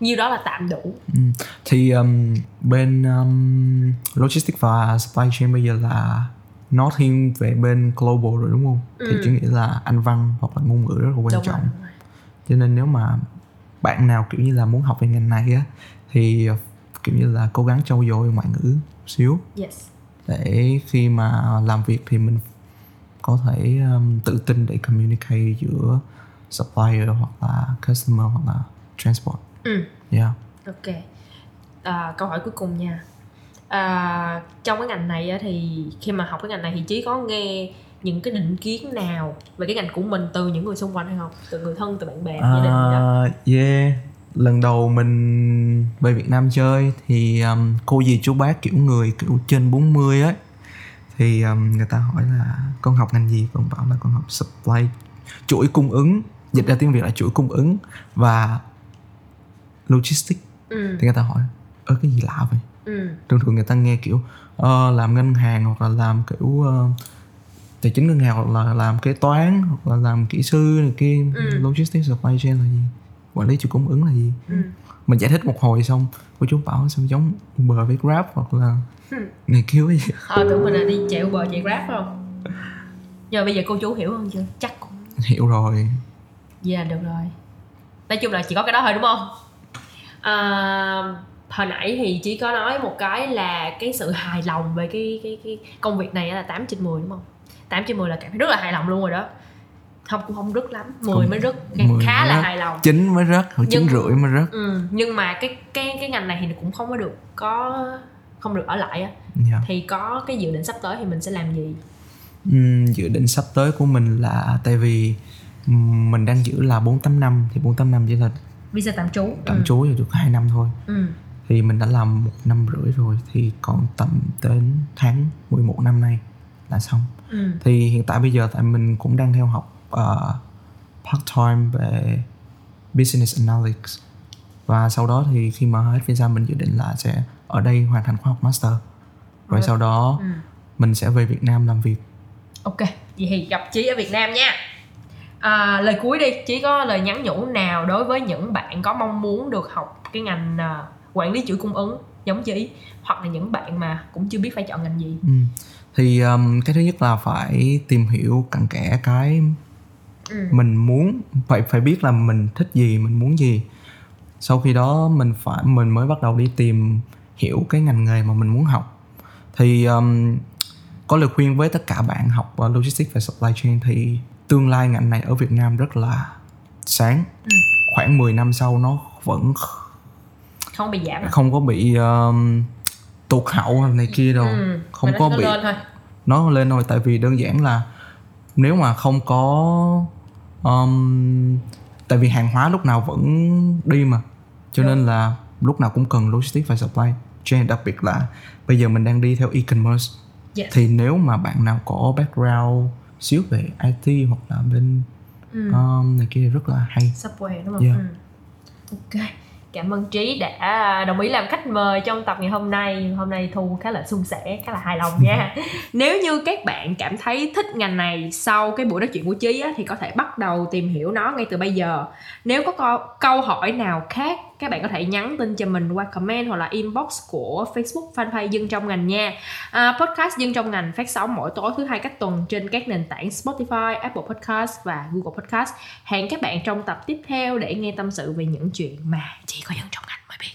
Như đó là tạm đủ. Ừ. thì um, bên um, logistics và supply chain bây giờ là nó thiên về bên global rồi đúng không thì Ừ. chỉ nghĩ là anh văn hoặc là ngôn ngữ rất là quan Đúng trọng rồi. cho nên nếu mà bạn nào kiểu như là muốn học về ngành này á thì uh, kiểu như là cố gắng trau dồi ngoại ngữ xíu yes để khi mà làm việc thì mình có thể um, tự tin để communicate giữa supplier hoặc là customer hoặc là transport ừ yeah Ok. À, câu hỏi cuối cùng nha. À, trong cái ngành này á, thì khi mà học cái ngành này thì chí có nghe những cái định kiến nào về cái ngành của mình từ những người xung quanh hay không? Từ người thân, từ bạn bè, gia đình gì đó. À, yeah. Lần đầu mình về Việt Nam chơi thì um, cô dì chú bác kiểu người kiểu trên 40 ấy. Thì um, người ta hỏi là con học ngành gì? Con bảo là con học supply. Chuỗi cung ứng dịch ra tiếng Việt là chuỗi cung ứng và logistics. Ừ, thì người ta hỏi ơ cái gì lạ vậy ừ, thường thường người ta nghe kiểu ờ, làm ngân hàng hoặc là làm kiểu ờ, tài chính ngân hàng hoặc là làm kế toán hoặc là làm kỹ sư này kia Ừ. logistics supply chain là gì quản lý chuỗi cung ứng là gì ừ. mình giải thích một hồi xong cô chú bảo sao giống Uber với Grab hoặc là Ừ. này cái gì Ờ, tưởng mình là đi chạy Uber, chạy Grab phải không? Nhưng mà bây giờ cô chú hiểu hơn chưa? Chắc cũng hiểu rồi Dạ được rồi Nói chung là chỉ có cái đó thôi đúng không? À, hồi nãy thì chỉ có nói một cái là cái sự hài lòng về cái cái cái công việc này là 8 trên 10 đúng không? 8 trên 10 là cảm thấy rất là hài lòng luôn rồi đó Không cũng không rất lắm 10 Không, mới rất 10 khá mới là rất. hài lòng chín mới rớt hoặc chín rưỡi mới rớt ừ, Nhưng mà cái cái cái ngành này thì cũng không có được có không được ở lại á yeah. thì có cái dự định sắp tới thì mình sẽ làm gì Ừm, dự định sắp tới của mình là tại vì mình đang giữ là 48 năm thì 48 năm chỉ là visa tạm trú tạm ừ. trú được 2 năm thôi ừ. Thì mình đã làm một năm rưỡi rồi thì còn tầm đến tháng 11 năm nay là xong Ừ. thì hiện tại bây giờ tại mình cũng đang theo học uh, part time về business analytics và sau đó thì khi mà hết visa mình dự định là sẽ ở đây hoàn thành khóa học master rồi Rồi. sau đó Ừ. mình sẽ về Việt Nam làm việc Ok, vậy thì gặp Chí ở Việt Nam nha. À, lời cuối đi, Chí có lời nhắn nhủ nào đối với những bạn có mong muốn được học cái ngành à, quản lý chuỗi cung ứng giống Chí hoặc là những bạn mà cũng chưa biết phải chọn ngành gì. ừ. thì um, cái thứ nhất là phải tìm hiểu cặn kẽ cái Ừ. mình muốn phải phải biết là mình thích gì mình muốn gì sau khi đó mình phải mình mới bắt đầu đi tìm hiểu cái ngành nghề mà mình muốn học thì um, có lời khuyên với tất cả bạn học uh, logistics và supply chain thì tương lai ngành này ở Việt Nam rất là sáng Ừ. khoảng 10 năm sau nó vẫn Không bị giảm không có bị um, tụt hậu hay này kia đâu Ừ, không có nó bị lên thôi. nó lên thôi tại vì đơn giản là nếu mà không có um, tại vì hàng hóa lúc nào vẫn đi mà cho nên là lúc nào cũng cần logistics và supply chain đặc biệt là bây giờ mình đang đi theo e-commerce Yes. thì nếu mà bạn nào có background xíu về IT hoặc là bên Ừ. um, này kia rất là hay Subway đúng không? Yeah. Ừ. Ok. Cảm ơn trí đã đồng ý làm khách mời trong tập ngày hôm nay. Hôm nay thu khá là suôn sẻ khá là hài lòng nha. Nếu như các bạn cảm thấy thích ngành này sau cái buổi nói chuyện của trí á, thì có thể bắt đầu tìm hiểu nó ngay từ bây giờ. Nếu có câu, câu hỏi nào khác các bạn có thể nhắn tin cho mình qua comment hoặc là inbox của Facebook fanpage dân trong ngành nha. À, podcast dân trong ngành phát sóng mỗi tối thứ hai cách tuần trên các nền tảng Spotify Apple Podcast và Google Podcast. Hẹn các bạn trong tập tiếp theo để nghe tâm sự về những chuyện mà chỉ có dân trong ngành mới biết.